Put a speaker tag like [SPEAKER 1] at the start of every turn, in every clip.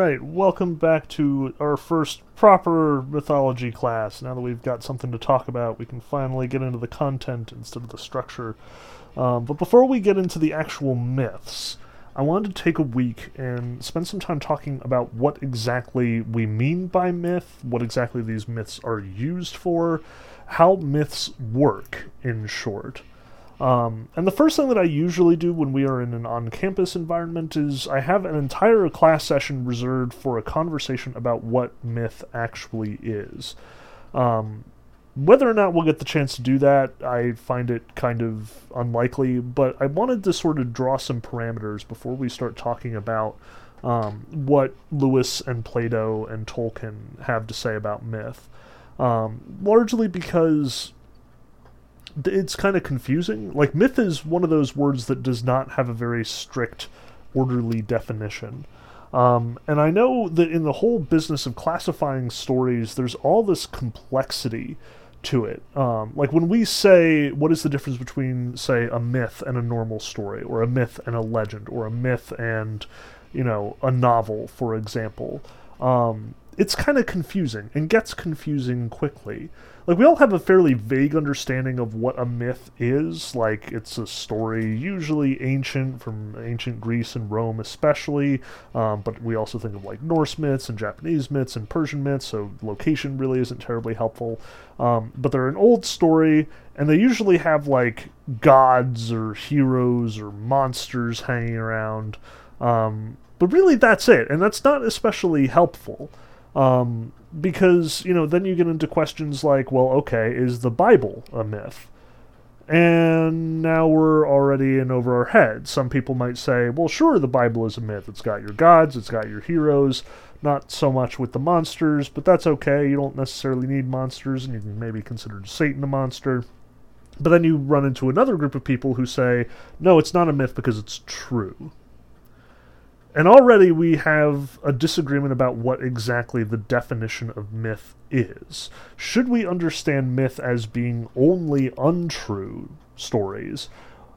[SPEAKER 1] right, welcome back to our first proper mythology class. Now that we've got something to talk about, we can finally get into the content instead of the structure. Um, but before we get into the actual myths, I wanted to take a week and spend some time talking about what exactly we mean by myth, what exactly these myths are used for, how myths work, in short. Um, and the first thing that I usually do when we are in an on campus environment is I have an entire class session reserved for a conversation about what myth actually is. Um, whether or not we'll get the chance to do that, I find it kind of unlikely, but I wanted to sort of draw some parameters before we start talking about um, what Lewis and Plato and Tolkien have to say about myth. Um, largely because it's kind of confusing. Like, myth is one of those words that does not have a very strict, orderly definition. Um, and I know that in the whole business of classifying stories, there's all this complexity to it. Um, like when we say, what is the difference between, say, a myth and a normal story, or a myth and a legend, or a myth and, you know, a novel, for example, um, it's kind of confusing and gets confusing quickly like we all have a fairly vague understanding of what a myth is. Like it's a story usually ancient from ancient greece and rome especially um, but we also think of like norse myths and japanese myths and persian myths so location really isn't terribly helpful. Um, but they're an old story and they usually have like gods or heroes or monsters hanging around. Um, but really that's it and that's not especially helpful um, because, you know, then you get into questions like, well, okay, is the Bible a myth? And now we're already in over our heads. Some people might say, well, sure, the Bible is a myth. It's got your gods, it's got your heroes, not so much with the monsters, but that's okay. You don't necessarily need monsters, and you can maybe consider Satan a monster. But then you run into another group of people who say, no, it's not a myth because it's true. And already we have a disagreement about what exactly the definition of myth is. Should we understand myth as being only untrue stories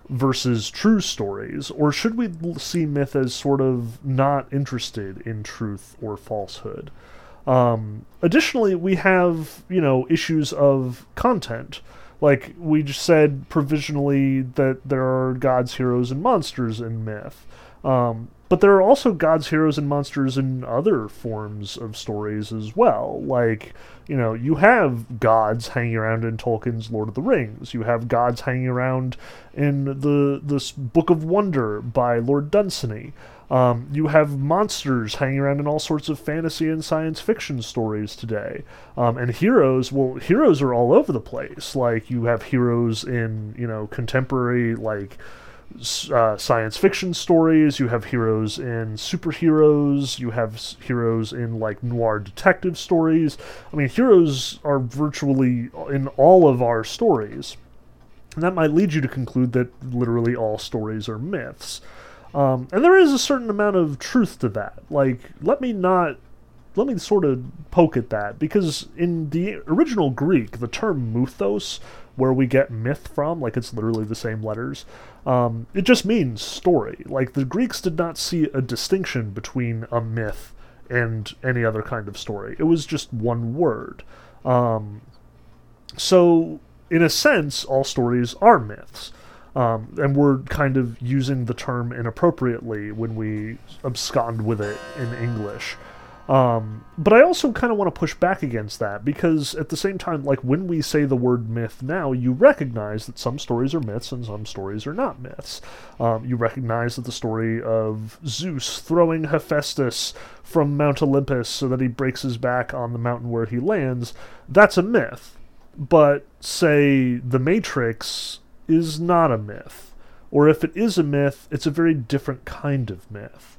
[SPEAKER 1] versus true stories, or should we see myth as sort of not interested in truth or falsehood? Um, additionally, we have, you know, issues of content. Like we just said provisionally that there are gods, heroes, and monsters in myth. Um, but there are also gods, heroes, and monsters in other forms of stories as well. Like, you know, you have gods hanging around in Tolkien's Lord of the Rings. You have gods hanging around in the this Book of Wonder by Lord Dunsany. Um, you have monsters hanging around in all sorts of fantasy and science fiction stories today. Um, and heroes, well, heroes are all over the place. Like, you have heroes in, you know, contemporary, like, uh, science fiction stories, you have heroes in superheroes, you have heroes in like noir detective stories. I mean, heroes are virtually in all of our stories. And that might lead you to conclude that literally all stories are myths. Um, and there is a certain amount of truth to that. Like, let me not. Let me sort of poke at that, because in the original Greek, the term mythos, where we get myth from, like it's literally the same letters, um, it just means story. Like the Greeks did not see a distinction between a myth and any other kind of story. It was just one word. Um, so, in a sense, all stories are myths. Um, and we're kind of using the term inappropriately when we abscond with it in English. Um, but I also kind of want to push back against that because at the same time, like when we say the word myth now, you recognize that some stories are myths and some stories are not myths. Um, you recognize that the story of Zeus throwing Hephaestus from Mount Olympus so that he breaks his back on the mountain where he lands, that's a myth. But say The Matrix is not a myth. Or if it is a myth, it's a very different kind of myth.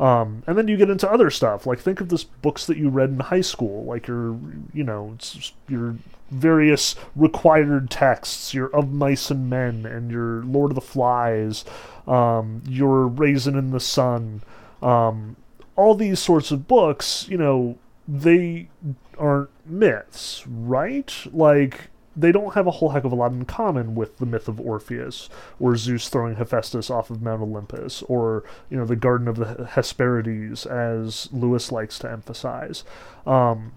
[SPEAKER 1] Um, and then you get into other stuff, like think of this books that you read in high school, like your, you know, your various required texts, your Of Mice and Men, and your Lord of the Flies, um, your Raisin in the Sun, um, all these sorts of books, you know, they aren't myths, right? Like, they don't have a whole heck of a lot in common with the myth of Orpheus, or Zeus throwing Hephaestus off of Mount Olympus, or you know the Garden of the Hesperides, as Lewis likes to emphasize. Um,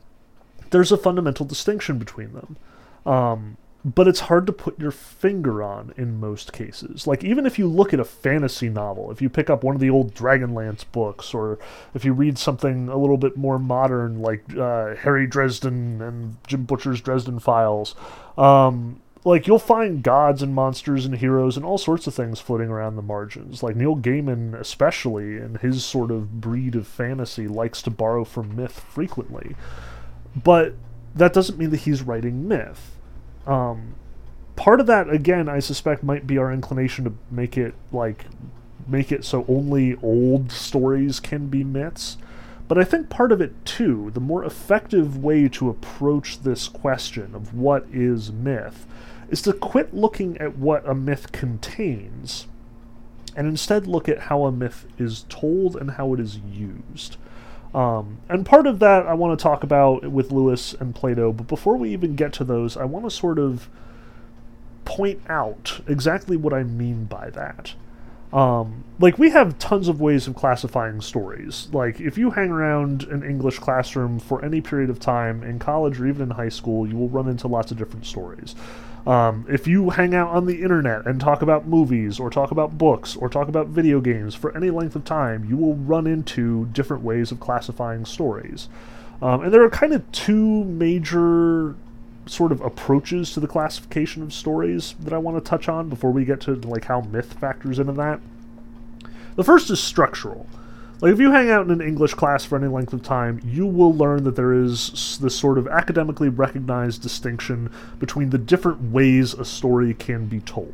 [SPEAKER 1] there's a fundamental distinction between them. Um, but it's hard to put your finger on in most cases. Like, even if you look at a fantasy novel, if you pick up one of the old Dragonlance books, or if you read something a little bit more modern, like uh, Harry Dresden and Jim Butcher's Dresden Files, um, like, you'll find gods and monsters and heroes and all sorts of things floating around the margins. Like, Neil Gaiman, especially, in his sort of breed of fantasy, likes to borrow from myth frequently. But that doesn't mean that he's writing myth um, part of that, again, I suspect might be our inclination to make it like make it so only old stories can be myths. But I think part of it too, the more effective way to approach this question of what is myth, is to quit looking at what a myth contains and instead look at how a myth is told and how it is used. Um, and part of that I want to talk about with Lewis and Plato, but before we even get to those, I want to sort of point out exactly what I mean by that. Um, like, we have tons of ways of classifying stories. Like, if you hang around an English classroom for any period of time in college or even in high school, you will run into lots of different stories. Um, if you hang out on the internet and talk about movies or talk about books or talk about video games for any length of time, you will run into different ways of classifying stories. Um, and there are kind of two major sort of approaches to the classification of stories that I want to touch on before we get to like how myth factors into that. The first is structural. Like, if you hang out in an English class for any length of time, you will learn that there is this sort of academically recognized distinction between the different ways a story can be told.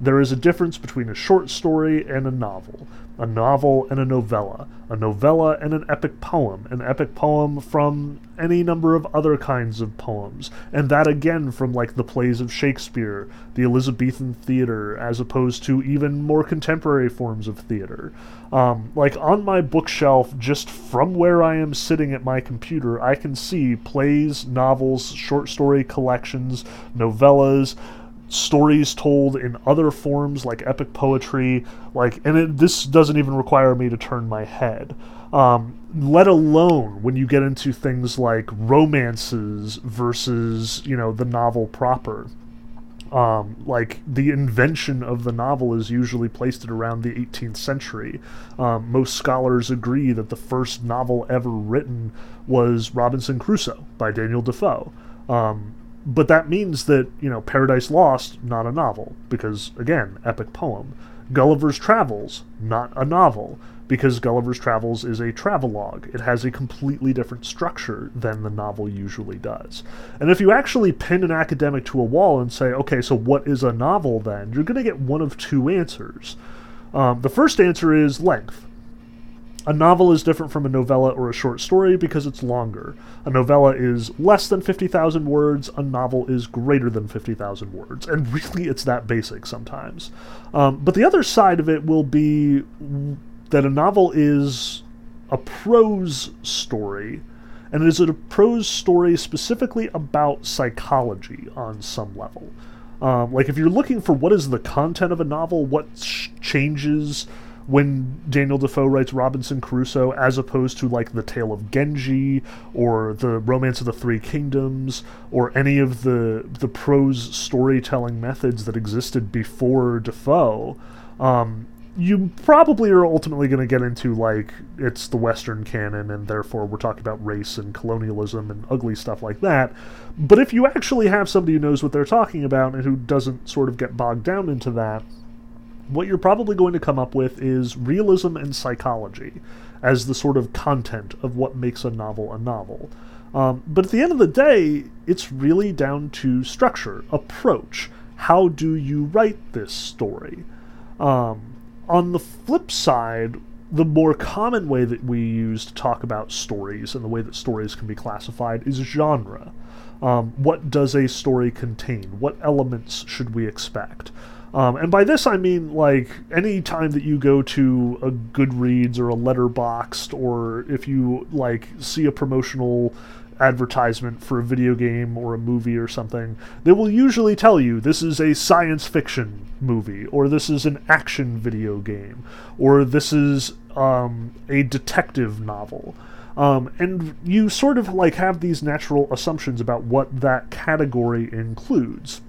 [SPEAKER 1] There is a difference between a short story and a novel a novel and a novella, a novella and an epic poem, an epic poem from any number of other kinds of poems, and that again from like the plays of Shakespeare, the Elizabethan theater, as opposed to even more contemporary forms of theater. Um, like on my bookshelf, just from where I am sitting at my computer, I can see plays, novels, short story collections, novellas stories told in other forms like epic poetry like and it, this doesn't even require me to turn my head um, let alone when you get into things like romances versus you know the novel proper um, like the invention of the novel is usually placed at around the 18th century. Um, most scholars agree that the first novel ever written was Robinson Crusoe by Daniel Defoe. Um, but that means that you know Paradise Lost not a novel because again epic poem. Gulliver's Travels not a novel because Gulliver's Travels is a travelogue. It has a completely different structure than the novel usually does. And if you actually pin an academic to a wall and say, okay, so what is a novel then? You're going to get one of two answers. Um, the first answer is length. A novel is different from a novella or a short story because it's longer. A novella is less than 50,000 words, a novel is greater than 50,000 words. And really, it's that basic sometimes. Um, but the other side of it will be that a novel is a prose story, and it is a prose story specifically about psychology on some level. Um, like, if you're looking for what is the content of a novel, what sh- changes when Daniel Defoe writes Robinson Crusoe as opposed to like the Tale of Genji or the Romance of the Three Kingdoms or any of the the prose storytelling methods that existed before Defoe. Um, you probably are ultimately going to get into like it's the Western canon, and therefore we're talking about race and colonialism and ugly stuff like that. But if you actually have somebody who knows what they're talking about and who doesn't sort of get bogged down into that, what you're probably going to come up with is realism and psychology as the sort of content of what makes a novel a novel. Um, but at the end of the day, it's really down to structure, approach. How do you write this story? Um, on the flip side, the more common way that we use to talk about stories and the way that stories can be classified is genre. Um, what does a story contain? What elements should we expect? Um, and by this I mean like any time that you go to a Goodreads or a Letterboxd, or if you like see a promotional advertisement for a video game or a movie or something, they will usually tell you this is a science fiction movie, or this is an action video game, or this is um, a detective novel. Um, and you sort of like have these natural assumptions about what that category includes.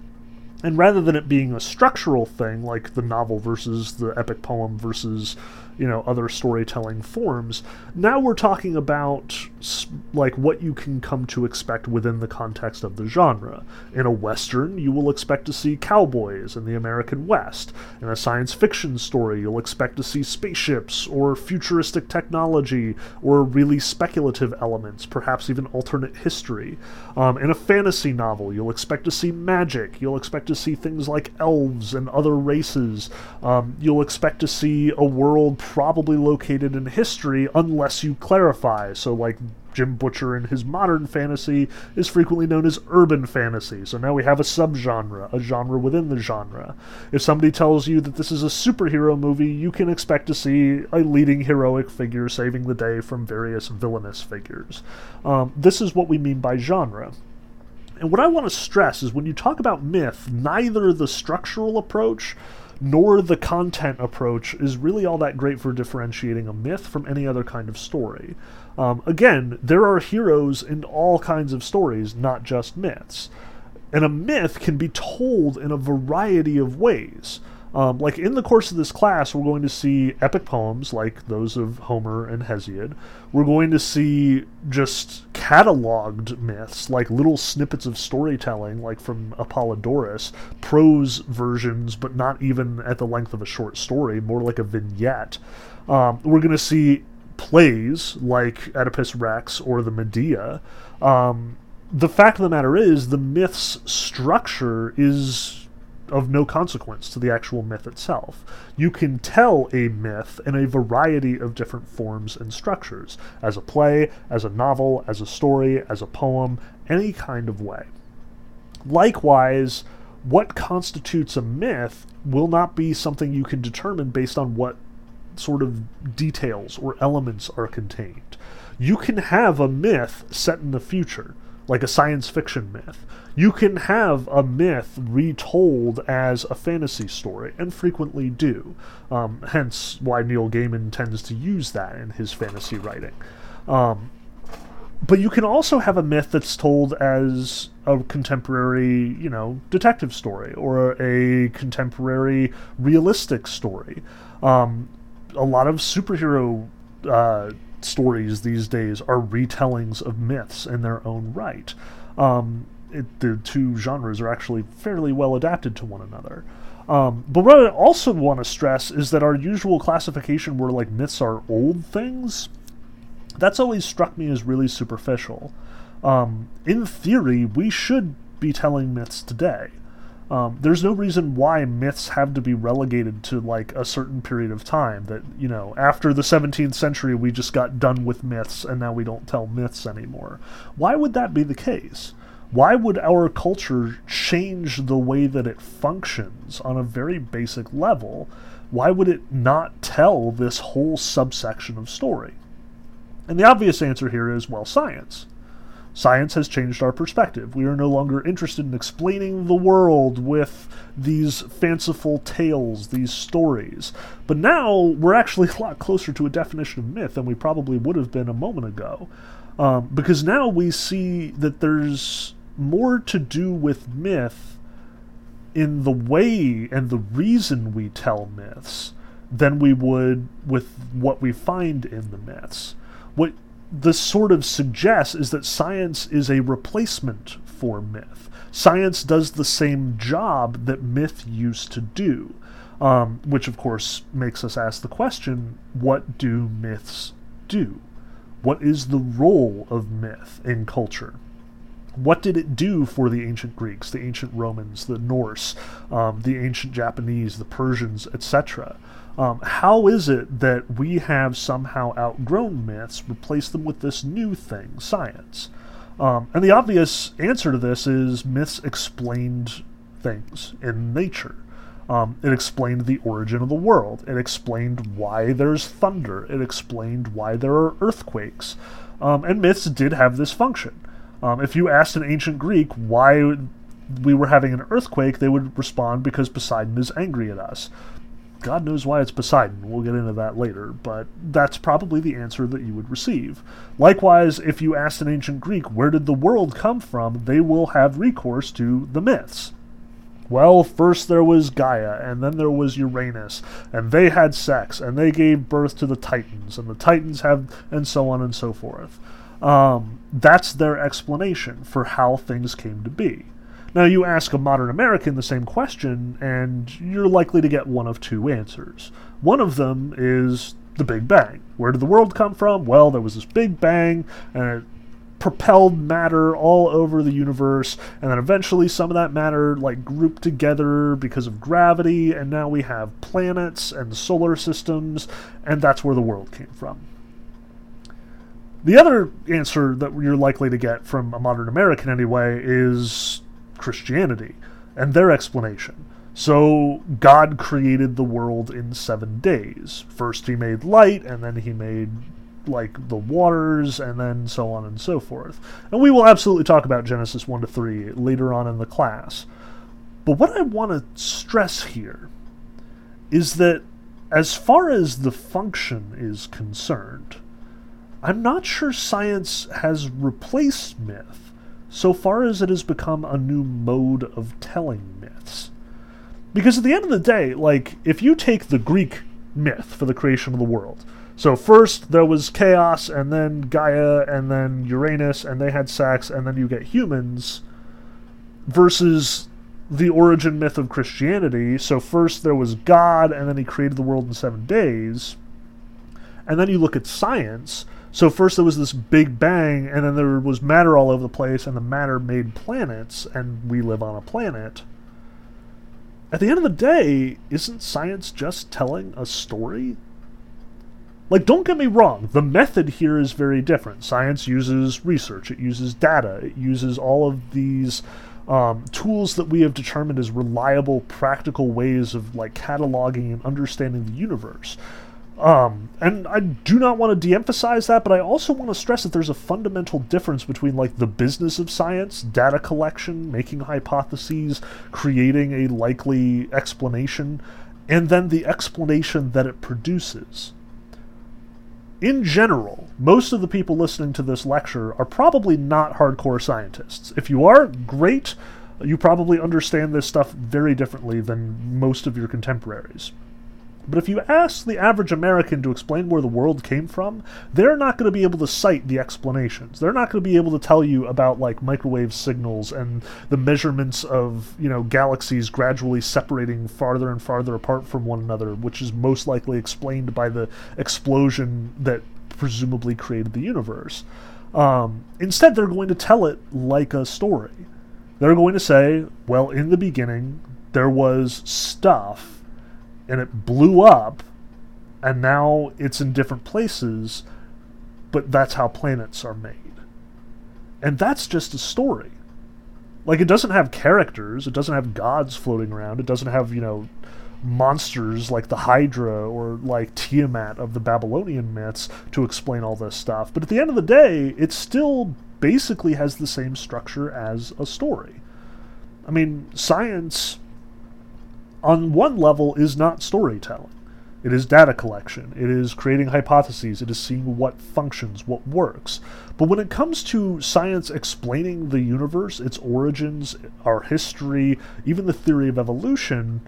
[SPEAKER 1] And rather than it being a structural thing, like the novel versus the epic poem versus you know other storytelling forms. Now we're talking about like what you can come to expect within the context of the genre. In a western you will expect to see cowboys in the american west. In a science fiction story you'll expect to see spaceships or futuristic technology or really speculative elements perhaps even alternate history. Um, in a fantasy novel you'll expect to see magic. You'll expect to see things like elves and other races. Um, you'll expect to see a world probably located in history unless you clarify. So, like Jim Butcher in his modern fantasy is frequently known as urban fantasy. So now we have a subgenre, a genre within the genre. If somebody tells you that this is a superhero movie, you can expect to see a leading heroic figure saving the day from various villainous figures. Um, this is what we mean by genre. And what I want to stress is when you talk about myth, neither the structural approach nor the content approach is really all that great for differentiating a myth from any other kind of story. Um, again, there are heroes in all kinds of stories, not just myths. And a myth can be told in a variety of ways. Um, like in the course of this class, we're going to see epic poems like those of Homer and Hesiod. We're going to see just cataloged myths, like little snippets of storytelling, like from Apollodorus, prose versions, but not even at the length of a short story, more like a vignette. Um, we're going to see plays like Oedipus Rex or the Medea. Um, the fact of the matter is, the myth's structure is of no consequence to the actual myth itself. You can tell a myth in a variety of different forms and structures as a play, as a novel, as a story, as a poem, any kind of way. Likewise, what constitutes a myth will not be something you can determine based on what sort of details or elements are contained. You can have a myth set in the future, like a science fiction myth you can have a myth retold as a fantasy story, and frequently do. Um, hence why Neil Gaiman tends to use that in his fantasy writing. Um, but you can also have a myth that's told as a contemporary, you know, detective story or a contemporary realistic story. Um, a lot of superhero uh, stories these days are retellings of myths in their own right. Um, it, the two genres are actually fairly well adapted to one another. Um, but what I also want to stress is that our usual classification where like myths are old things, that's always struck me as really superficial. Um, in theory, we should be telling myths today. Um, there's no reason why myths have to be relegated to like a certain period of time. That you know, after the 17th century, we just got done with myths, and now we don't tell myths anymore. Why would that be the case? why would our culture change the way that it functions on a very basic level? Why would it not tell this whole subsection of story? And the obvious answer here is well, science. Science has changed our perspective. We are no longer interested in explaining the world with these fanciful tales, these stories. But now we're actually a lot closer to a definition of myth than we probably would have been a moment ago. Um, because now we see that there's more to do with myth in the way and the reason we tell myths than we would with what we find in the myths. What this sort of suggests is that science is a replacement for myth. Science does the same job that myth used to do, um, which of course makes us ask the question what do myths do? What is the role of myth in culture? what did it do for the ancient Greeks, the ancient Romans, the Norse, um, the ancient Japanese, the Persians, etc.? Um, how is it that we have somehow outgrown myths, replaced them with this new thing, science? Um, and the obvious answer to this is myths explained things in nature. Um, it explained the origin of the world. It explained why there's thunder. It explained why there are earthquakes. Um, and myths did have this function. Um, if you asked an ancient Greek why we were having an earthquake, they would respond because Poseidon is angry at us. God knows why it's Poseidon. We'll get into that later, but that's probably the answer that you would receive. Likewise, if you asked an ancient Greek where did the world come from, they will have recourse to the myths. Well, first there was Gaia, and then there was Uranus, and they had sex, and they gave birth to the Titans, and the Titans have, and so on and so forth. Um, that's their explanation for how things came to be. Now, you ask a modern American the same question, and you're likely to get one of two answers. One of them is the Big Bang. Where did the world come from? Well, there was this Big Bang, and it propelled matter all over the universe and then eventually some of that matter like grouped together because of gravity and now we have planets and solar systems and that's where the world came from the other answer that you're likely to get from a modern american anyway is christianity and their explanation so god created the world in 7 days first he made light and then he made like the waters and then so on and so forth. And we will absolutely talk about Genesis 1 to 3 later on in the class. But what I want to stress here is that as far as the function is concerned, I'm not sure science has replaced myth so far as it has become a new mode of telling myths. Because at the end of the day, like, if you take the Greek myth for the creation of the world, so first there was chaos, and then Gaia, and then Uranus, and they had sex, and then you get humans. Versus the origin myth of Christianity. So first there was God, and then he created the world in seven days. And then you look at science. So first there was this big bang, and then there was matter all over the place, and the matter made planets, and we live on a planet. At the end of the day, isn't science just telling a story? Like, don't get me wrong, the method here is very different. Science uses research, it uses data, it uses all of these um, tools that we have determined as reliable, practical ways of like cataloging and understanding the universe. Um, and I do not want to de-emphasize that, but I also want to stress that there's a fundamental difference between like the business of science, data collection, making hypotheses, creating a likely explanation, and then the explanation that it produces in general, most of the people listening to this lecture are probably not hardcore scientists. If you are, great. You probably understand this stuff very differently than most of your contemporaries. But if you ask the average American to explain where the world came from, they're not going to be able to cite the explanations. They're not going to be able to tell you about like microwave signals and the measurements of, you know, galaxies gradually separating farther and farther apart from one another, which is most likely explained by the explosion that presumably created the universe. Um, instead, they're going to tell it like a story. They're going to say, well, in the beginning, there was stuff and it blew up and now it's in different places but that's how planets are made. And that's just a story. Like it doesn't have characters it doesn't have gods floating around it doesn't have you know monsters like the hydra or like tiamat of the babylonian myths to explain all this stuff but at the end of the day it still basically has the same structure as a story. I mean science on one level, is not storytelling. It is data collection. It is creating hypotheses. It is seeing what functions, what works. But when it comes to science explaining the universe, its origins, our history, even the theory of evolution,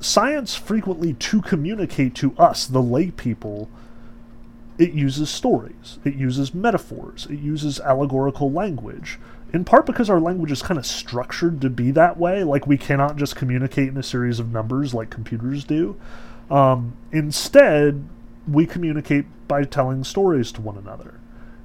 [SPEAKER 1] science frequently to communicate to us, the lay people, it uses stories, it uses metaphors, it uses allegorical language in part because our language is kind of structured to be that way. Like we cannot just communicate in a series of numbers like computers do. Um, instead, we communicate by telling stories to one another.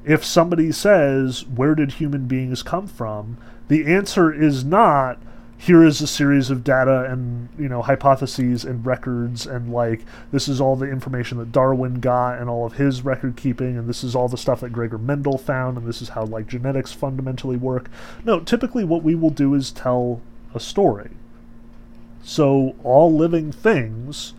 [SPEAKER 1] If somebody says, Where did human beings come from? the answer is not, here is a series of data and you know hypotheses and records and like this is all the information that Darwin got and all of his record keeping and this is all the stuff that Gregor Mendel found and this is how like genetics fundamentally work. No, typically what we will do is tell a story. So all living things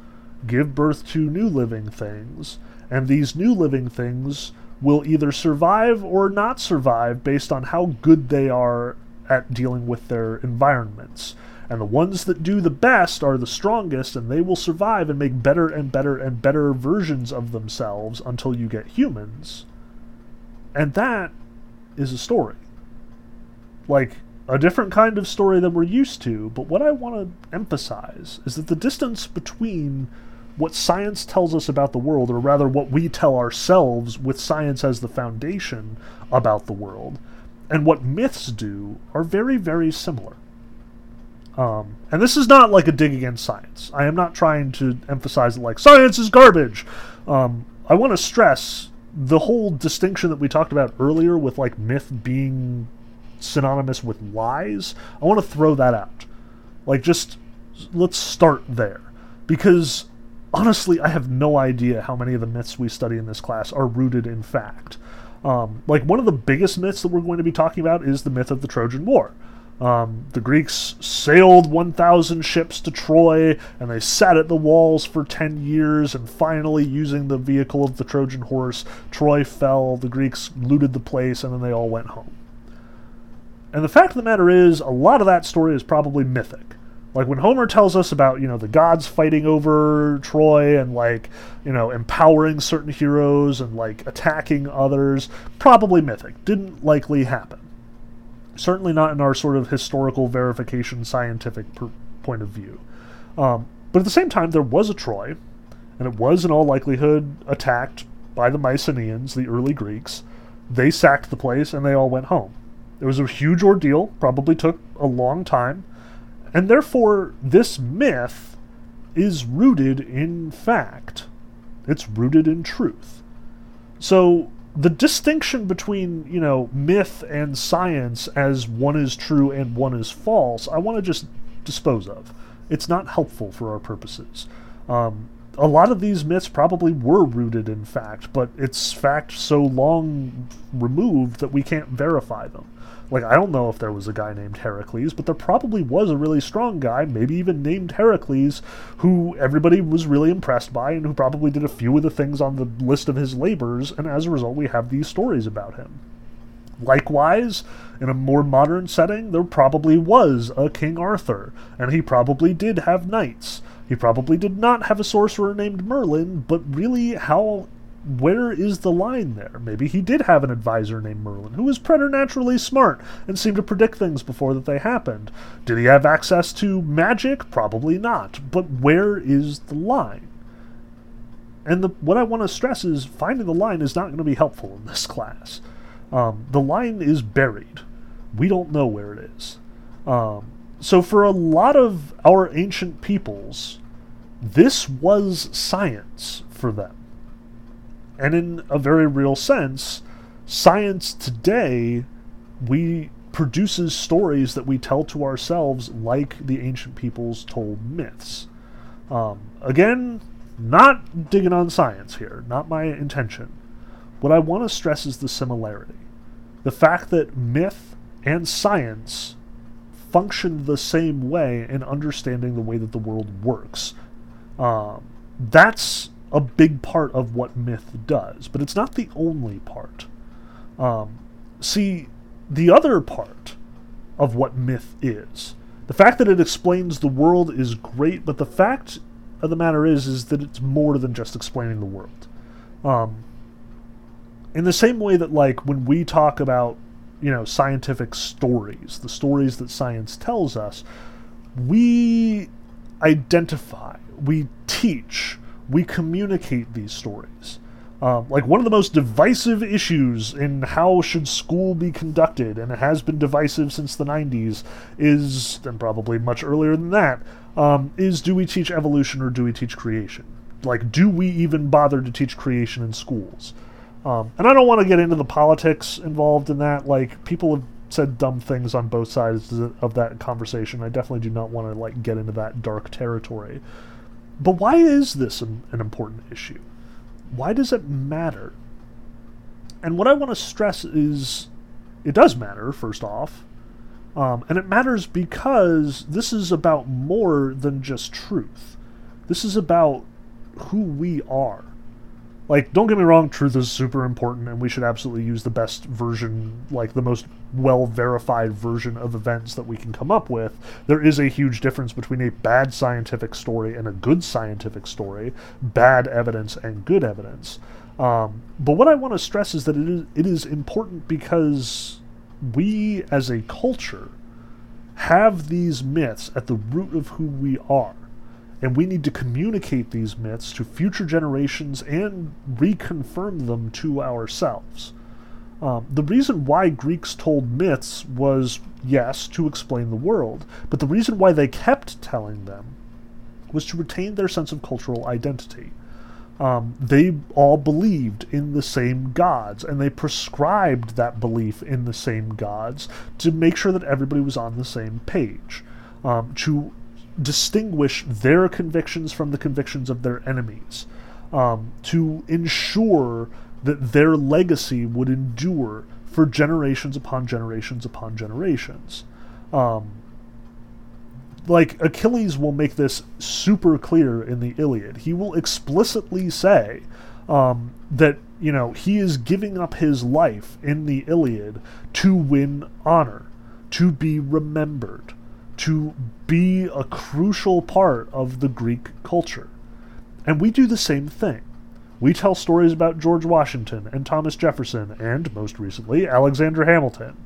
[SPEAKER 1] give birth to new living things and these new living things will either survive or not survive based on how good they are at dealing with their environments. And the ones that do the best are the strongest, and they will survive and make better and better and better versions of themselves until you get humans. And that is a story. Like, a different kind of story than we're used to, but what I want to emphasize is that the distance between what science tells us about the world, or rather what we tell ourselves with science as the foundation about the world, and what myths do are very, very similar. Um, and this is not like a dig against science. I am not trying to emphasize that, like, science is garbage. Um, I want to stress the whole distinction that we talked about earlier with, like, myth being synonymous with lies. I want to throw that out. Like, just let's start there. Because honestly, I have no idea how many of the myths we study in this class are rooted in fact. Um, like, one of the biggest myths that we're going to be talking about is the myth of the Trojan War. Um, the Greeks sailed 1,000 ships to Troy, and they sat at the walls for 10 years, and finally, using the vehicle of the Trojan horse, Troy fell, the Greeks looted the place, and then they all went home. And the fact of the matter is, a lot of that story is probably mythic. Like when Homer tells us about, you know, the gods fighting over Troy and like, you know, empowering certain heroes and like attacking others, probably mythic. Didn't likely happen certainly not in our sort of historical verification scientific per- point of view. Um, but at the same time, there was a Troy, and it was in all likelihood attacked by the Mycenaeans, the early Greeks. They sacked the place and they all went home. It was a huge ordeal, probably took a long time, and therefore this myth is rooted in fact. It's rooted in truth. So the distinction between you know myth and science as one is true and one is false i want to just dispose of it's not helpful for our purposes um, a lot of these myths probably were rooted in fact but it's fact so long removed that we can't verify them like, I don't know if there was a guy named Heracles, but there probably was a really strong guy, maybe even named Heracles, who everybody was really impressed by and who probably did a few of the things on the list of his labors, and as a result, we have these stories about him. Likewise, in a more modern setting, there probably was a King Arthur, and he probably did have knights. He probably did not have a sorcerer named Merlin, but really, how where is the line there? Maybe he did have an advisor named Merlin who was preternaturally smart and seemed to predict things before that they happened. Did he have access to magic? Probably not. But where is the line? And the, what I want to stress is finding the line is not going to be helpful in this class. Um, the line is buried. We don't know where it is. Um, so, for a lot of our ancient peoples, this was science for them. And in a very real sense, science today, we produces stories that we tell to ourselves like the ancient peoples told myths. Um, again, not digging on science here, not my intention. What I want to stress is the similarity. The fact that myth and science function the same way in understanding the way that the world works. Um, that's a big part of what myth does, but it's not the only part. Um, see, the other part of what myth is, the fact that it explains the world is great, but the fact of the matter is, is that it's more than just explaining the world. Um, in the same way that, like, when we talk about, you know, scientific stories, the stories that science tells us, we identify, we teach, we communicate these stories. Um, like one of the most divisive issues in how should school be conducted, and it has been divisive since the 90s, is, and probably much earlier than that, um, is do we teach evolution or do we teach creation? Like, do we even bother to teach creation in schools? Um, and I don't want to get into the politics involved in that. Like, people have said dumb things on both sides of that conversation. I definitely do not want to like get into that dark territory. But why is this an, an important issue? Why does it matter? And what I want to stress is it does matter, first off. Um, and it matters because this is about more than just truth. This is about who we are. Like don't get me wrong truth is super important and we should absolutely use the best version like the most well verified version of events that we can come up with. There is a huge difference between a bad scientific story and a good scientific story bad evidence and good evidence. Um, but what i want to stress is that it is, it is important because we as a culture have these myths at the root of who we are and we need to communicate these myths to future generations and reconfirm them to ourselves. Um, the reason why Greeks told myths was, yes, to explain the world, but the reason why they kept telling them was to retain their sense of cultural identity. Um, they all believed in the same gods, and they prescribed that belief in the same gods to make sure that everybody was on the same page. Um, to distinguish their convictions from the convictions of their enemies, um, to ensure that their legacy would endure for generations upon generations upon generations. Um, like Achilles will make this super clear in the Iliad. He will explicitly say um, that you know he is giving up his life in the Iliad to win honor, to be remembered, to be a crucial part of the Greek culture. And we do the same thing. We tell stories about George Washington and Thomas Jefferson and, most recently, Alexander Hamilton.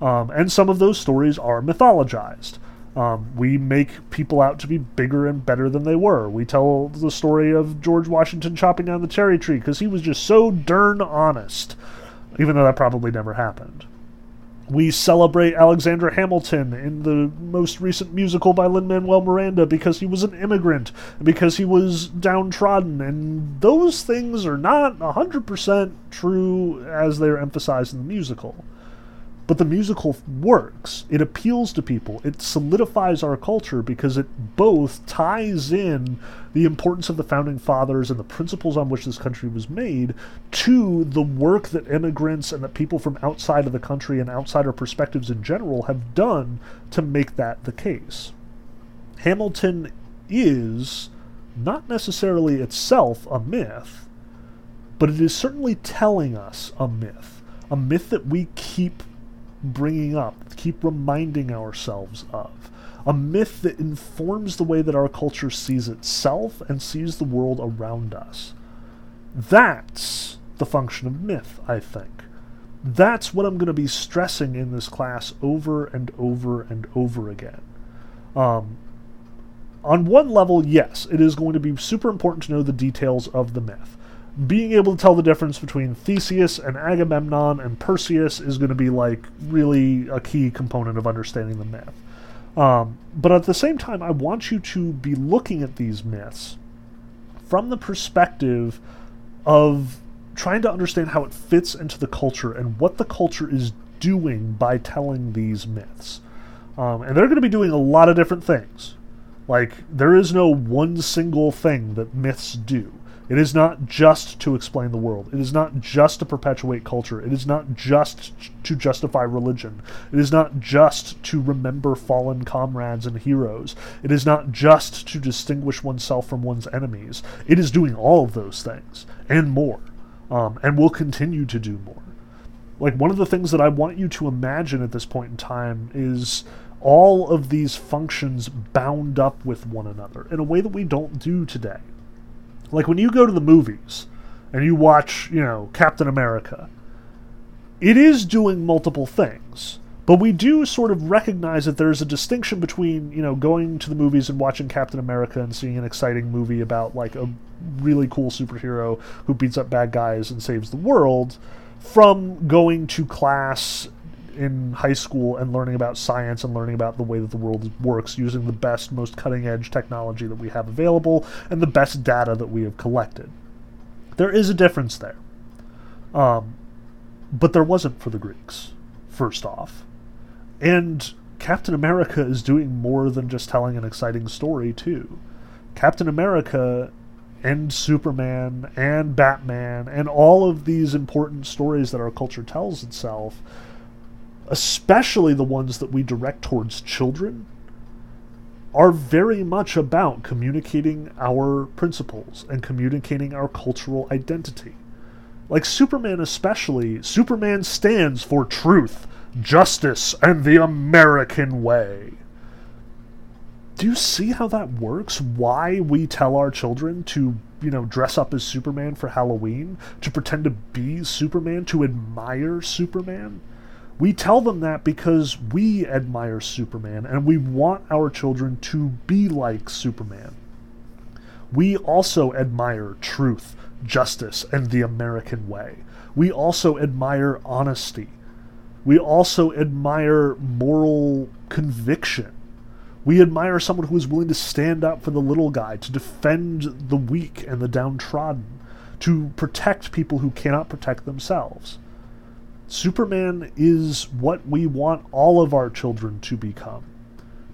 [SPEAKER 1] Um, and some of those stories are mythologized. Um, we make people out to be bigger and better than they were. We tell the story of George Washington chopping down the cherry tree because he was just so darn honest, even though that probably never happened. We celebrate Alexander Hamilton in the most recent musical by Lin Manuel Miranda because he was an immigrant, because he was downtrodden, and those things are not 100% true as they're emphasized in the musical. But the musical works. It appeals to people. It solidifies our culture because it both ties in the importance of the founding fathers and the principles on which this country was made to the work that immigrants and that people from outside of the country and outsider perspectives in general have done to make that the case. Hamilton is not necessarily itself a myth, but it is certainly telling us a myth. A myth that we keep bringing up, keep reminding ourselves of. A myth that informs the way that our culture sees itself and sees the world around us. That's the function of myth, I think. That's what I'm going to be stressing in this class over and over and over again. Um, on one level, yes, it is going to be super important to know the details of the myth being able to tell the difference between Theseus and Agamemnon and Perseus is going to be like really a key component of understanding the myth. Um, but at the same time, I want you to be looking at these myths from the perspective of trying to understand how it fits into the culture and what the culture is doing by telling these myths. Um, and they're going to be doing a lot of different things. Like, there is no one single thing that myths do. It is not just to explain the world. It is not just to perpetuate culture. It is not just to justify religion. It is not just to remember fallen comrades and heroes. It is not just to distinguish oneself from one's enemies. It is doing all of those things and more, um, and will continue to do more. Like, one of the things that I want you to imagine at this point in time is all of these functions bound up with one another in a way that we don't do today. Like when you go to the movies and you watch, you know, Captain America, it is doing multiple things. But we do sort of recognize that there's a distinction between, you know, going to the movies and watching Captain America and seeing an exciting movie about like a really cool superhero who beats up bad guys and saves the world from going to class in high school and learning about science and learning about the way that the world works using the best, most cutting edge technology that we have available and the best data that we have collected. There is a difference there. Um, but there wasn't for the Greeks, first off. And Captain America is doing more than just telling an exciting story, too. Captain America and Superman and Batman and all of these important stories that our culture tells itself especially the ones that we direct towards children, are very much about communicating our principles and communicating our cultural identity. Like Superman, especially, Superman stands for truth, justice, and the American way. Do you see how that works? Why we tell our children to, you know, dress up as Superman for Halloween? To pretend to be Superman? To admire Superman? We tell them that because we admire Superman and we want our children to be like Superman. We also admire truth, justice, and the American way. We also admire honesty. We also admire moral conviction. We admire someone who is willing to stand up for the little guy, to defend the weak and the downtrodden, to protect people who cannot protect themselves. Superman is what we want all of our children to become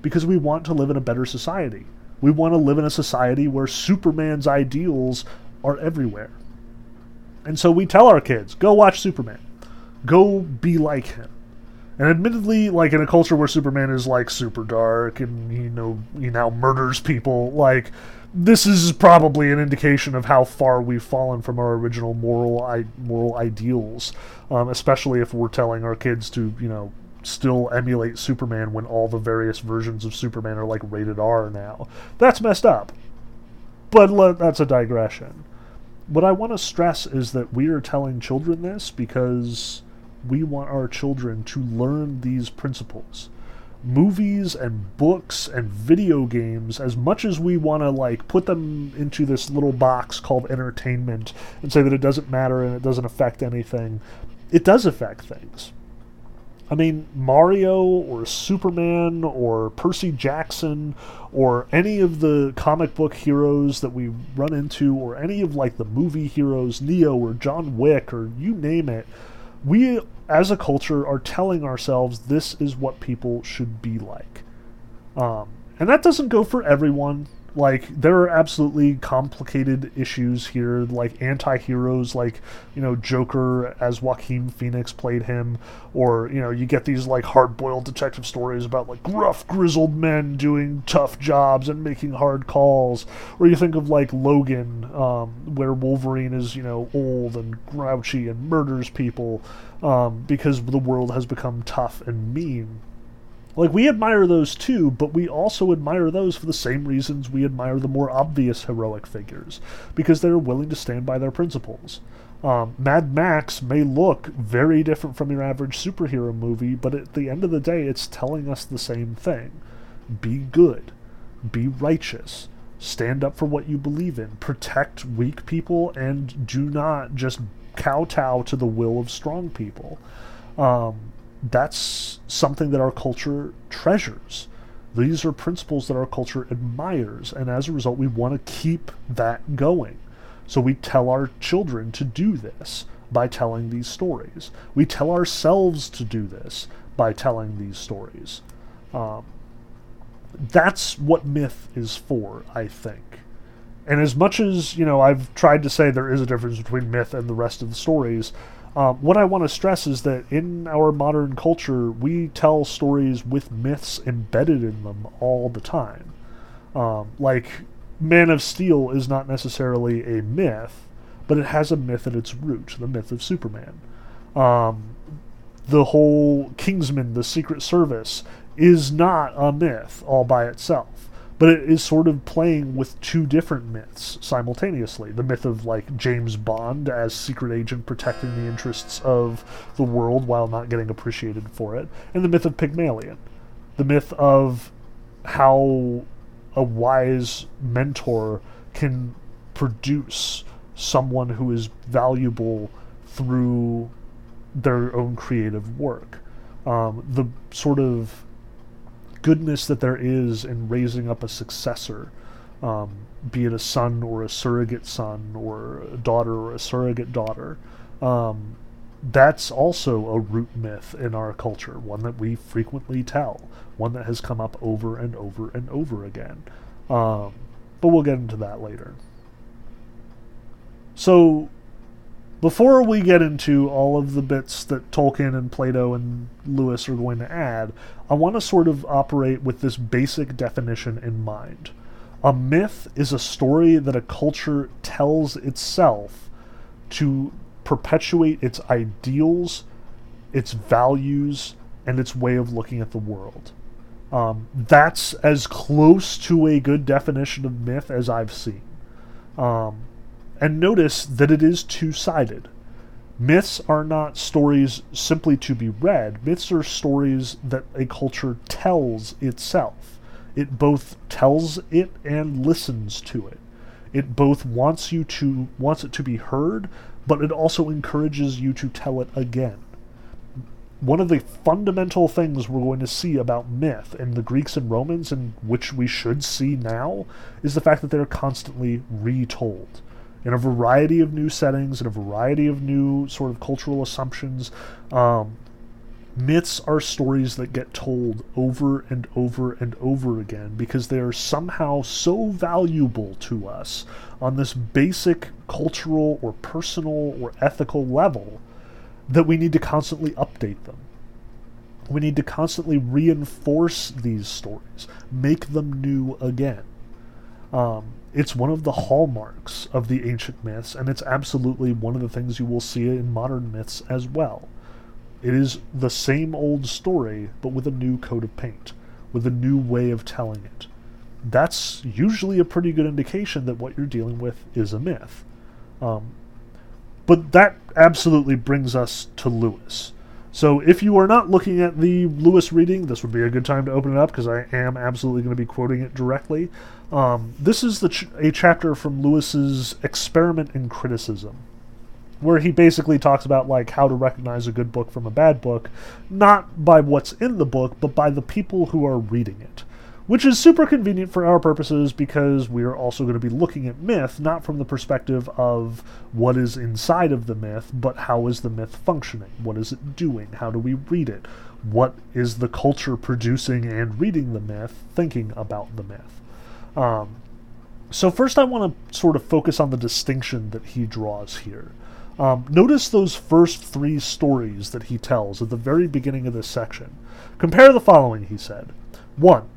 [SPEAKER 1] because we want to live in a better society. We want to live in a society where Superman's ideals are everywhere. And so we tell our kids go watch Superman, go be like him. And admittedly, like in a culture where Superman is like super dark and you know he now murders people, like this is probably an indication of how far we've fallen from our original moral I- moral ideals, um, especially if we're telling our kids to you know still emulate Superman when all the various versions of Superman are like rated R now. That's messed up. But le- that's a digression. What I want to stress is that we are telling children this because we want our children to learn these principles movies and books and video games as much as we want to like put them into this little box called entertainment and say that it doesn't matter and it doesn't affect anything it does affect things. I mean mario or superman or percy jackson or any of the comic book heroes that we run into or any of like the movie heroes neo or john wick or you name it we as a culture are telling ourselves this is what people should be like. Um, and that doesn't go for everyone like there are absolutely complicated issues here like anti-heroes like you know joker as joaquin phoenix played him or you know you get these like hard-boiled detective stories about like rough grizzled men doing tough jobs and making hard calls or you think of like logan um, where wolverine is you know old and grouchy and murders people um, because the world has become tough and mean like, we admire those too, but we also admire those for the same reasons we admire the more obvious heroic figures, because they're willing to stand by their principles. Um, Mad Max may look very different from your average superhero movie, but at the end of the day, it's telling us the same thing. Be good. Be righteous. Stand up for what you believe in. Protect weak people, and do not just kowtow to the will of strong people. Um, that's something that our culture treasures. These are principles that our culture admires, and as a result, we want to keep that going. So we tell our children to do this by telling these stories. We tell ourselves to do this by telling these stories. Um, that's what myth is for, I think. And as much as, you know, I've tried to say there is a difference between myth and the rest of the stories, um, what I want to stress is that in our modern culture, we tell stories with myths embedded in them all the time. Um, like, Man of Steel is not necessarily a myth, but it has a myth at its root the myth of Superman. Um, the whole Kingsman, the Secret Service, is not a myth all by itself but it is sort of playing with two different myths simultaneously. The myth of like James Bond as secret agent protecting the interests of the world while not getting appreciated for it and the myth of Pygmalion. The myth of how a wise mentor can produce someone who is valuable through their own creative work. Um, the sort of goodness that there is in raising up a successor, um, be it a son or a surrogate son or a daughter or a surrogate daughter. Um, that's also a root myth in our culture, one that we frequently tell, one that has come up over and over and over again. Um, but we'll get into that later. So, before we get into all of the bits that Tolkien and Plato and Lewis are going to add, I want to sort of operate with this basic definition in mind. A myth is a story that a culture tells itself to perpetuate its ideals, its values, and its way of looking at the world. Um, that's as close to a good definition of myth as I've seen. Um, and notice that it is two sided. Myths are not stories simply to be read, myths are stories that a culture tells itself. It both tells it and listens to it. It both wants you to wants it to be heard, but it also encourages you to tell it again. One of the fundamental things we're going to see about myth in the Greeks and Romans, and which we should see now, is the fact that they're constantly retold in a variety of new settings, in a variety of new sort of cultural assumptions. Um, myths are stories that get told over and over and over again because they are somehow so valuable to us on this basic cultural or personal or ethical level that we need to constantly update them. We need to constantly reinforce these stories, make them new again. Um, it's one of the hallmarks of the ancient myths, and it's absolutely one of the things you will see in modern myths as well. It is the same old story, but with a new coat of paint, with a new way of telling it. That's usually a pretty good indication that what you're dealing with is a myth. Um, but that absolutely brings us to Lewis. So if you are not looking at the Lewis reading, this would be a good time to open it up because I am absolutely going to be quoting it directly. Um, this is ch- a chapter from Lewis's Experiment in Criticism, where he basically talks about like how to recognize a good book from a bad book, not by what's in the book, but by the people who are reading it which is super convenient for our purposes because we are also going to be looking at myth not from the perspective of what is inside of the myth, but how is the myth functioning? What is it doing? How do we read it? What is the culture producing and reading the myth, thinking about the myth? Um, so, first, I want to sort of focus on the distinction that he draws here. Um, notice those first three stories that he tells at the very beginning of this section. Compare the following, he said. 1.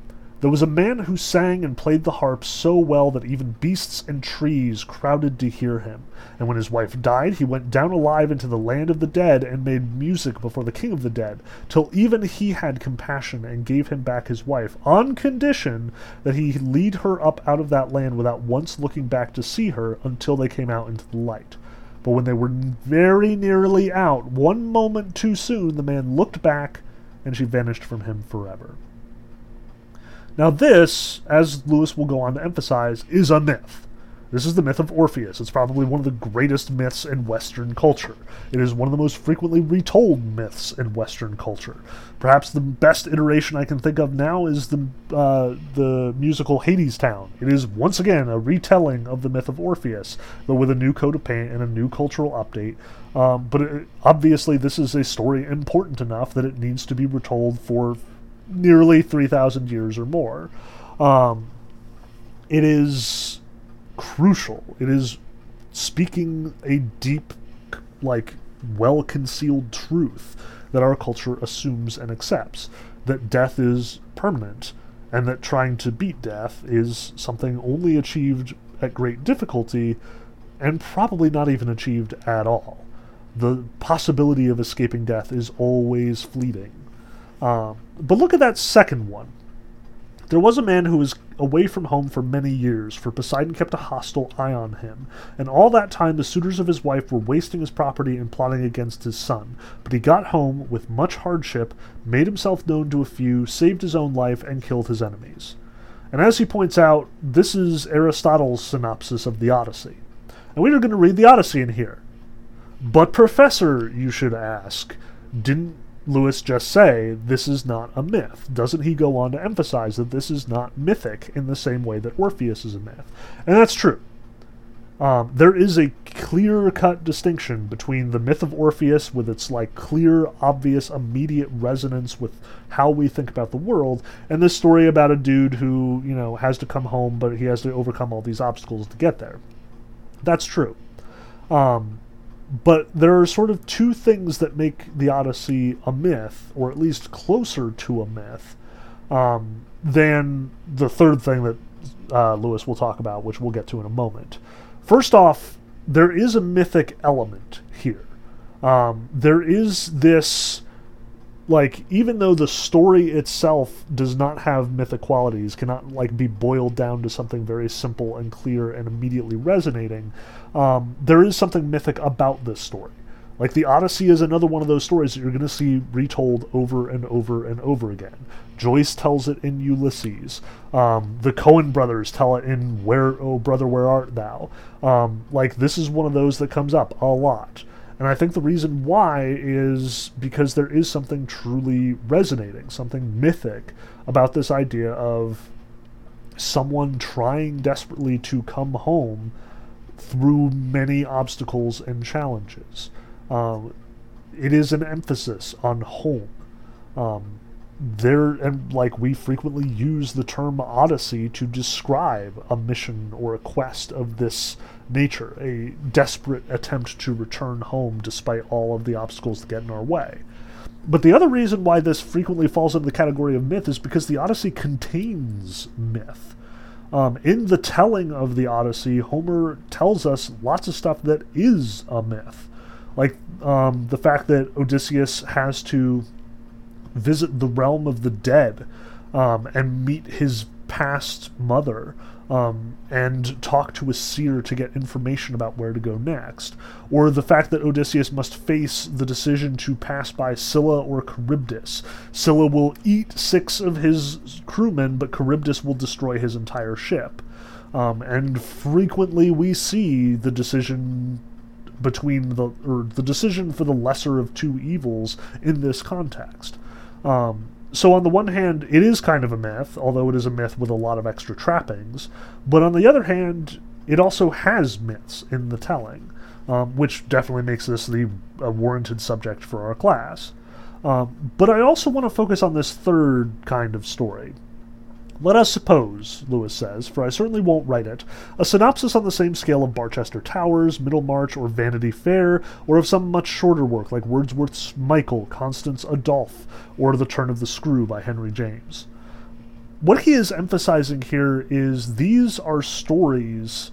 [SPEAKER 1] There was a man who sang and played the harp so well that even beasts and trees crowded to hear him. And when his wife died, he went down alive into the land of the dead and made music before the king of the dead, till even he had compassion and gave him back his wife, on condition that he lead her up out of that land without once looking back to see her until they came out into the light. But when they were very nearly out, one moment too soon, the man looked back, and she vanished from him forever. Now, this, as Lewis will go on to emphasize, is a myth. This is the myth of Orpheus. It's probably one of the greatest myths in Western culture. It is one of the most frequently retold myths in Western culture. Perhaps the best iteration I can think of now is the uh, the musical Hadestown. It is once again a retelling of the myth of Orpheus, but with a new coat of paint and a new cultural update. Um, but it, obviously, this is a story important enough that it needs to be retold for nearly 3,000 years or more. Um, it is crucial. It is speaking a deep, like, well concealed truth that our culture assumes and accepts that death is permanent and that trying to beat death is something only achieved at great difficulty and probably not even achieved at all. The possibility of escaping death is always fleeting. Um, but look at that second one. There was a man who was away from home for many years, for Poseidon kept a hostile eye on him, and all that time the suitors of his wife were wasting his property and plotting against his son. But he got home with much hardship, made himself known to a few, saved his own life, and killed his enemies. And as he points out, this is Aristotle's synopsis of the Odyssey. And we are going to read the Odyssey in here. But, Professor, you should ask, didn't Lewis just say this is not a myth? Doesn't he go on to emphasize that this is not mythic in the same way that Orpheus is a myth? And that's true. Um, there is a clear cut distinction between the myth of Orpheus, with its like clear, obvious, immediate resonance with how we think about the world, and this story about a dude who, you know, has to come home, but he has to overcome all these obstacles to get there. That's true. Um, but there are sort of two things that make the Odyssey a myth, or at least closer to a myth, um, than the third thing that uh, Lewis will talk about, which we'll get to in a moment. First off, there is a mythic element here. Um, there is this like even though the story itself does not have mythic qualities cannot like be boiled down to something very simple and clear and immediately resonating um, there is something mythic about this story. Like the odyssey is another one of those stories that you're going to see retold over and over and over again. Joyce tells it in ulysses. Um, the Coen brothers tell it in where oh brother where art thou? Um, like this is one of those that comes up a lot and I think the reason why is because there is something truly resonating, something mythic about this idea of someone trying desperately to come home through many obstacles and challenges. Um, it is an emphasis on home. Um, there and like we frequently use the term odyssey to describe a mission or a quest of this nature, a desperate attempt to return home despite all of the obstacles that get in our way. But the other reason why this frequently falls into the category of myth is because the Odyssey contains myth. Um, in the telling of the Odyssey, Homer tells us lots of stuff that is a myth. Like um, the fact that Odysseus has to visit the realm of the dead um, and meet his past mother um, and talk to a seer to get information about where to go next, or the fact that Odysseus must face the decision to pass by Scylla or Charybdis. Scylla will eat six of his crewmen, but Charybdis will destroy his entire ship. Um, and frequently we see the decision between the or the decision for the lesser of two evils in this context. Um, so on the one hand, it is kind of a myth, although it is a myth with a lot of extra trappings. But on the other hand, it also has myths in the telling, um, which definitely makes this the a warranted subject for our class. Um, but I also want to focus on this third kind of story, let us suppose, Lewis says, for I certainly won't write it, a synopsis on the same scale of Barchester Towers, Middlemarch, or Vanity Fair, or of some much shorter work like Wordsworth's Michael, Constant's Adolphe, or The Turn of the Screw by Henry James. What he is emphasizing here is these are stories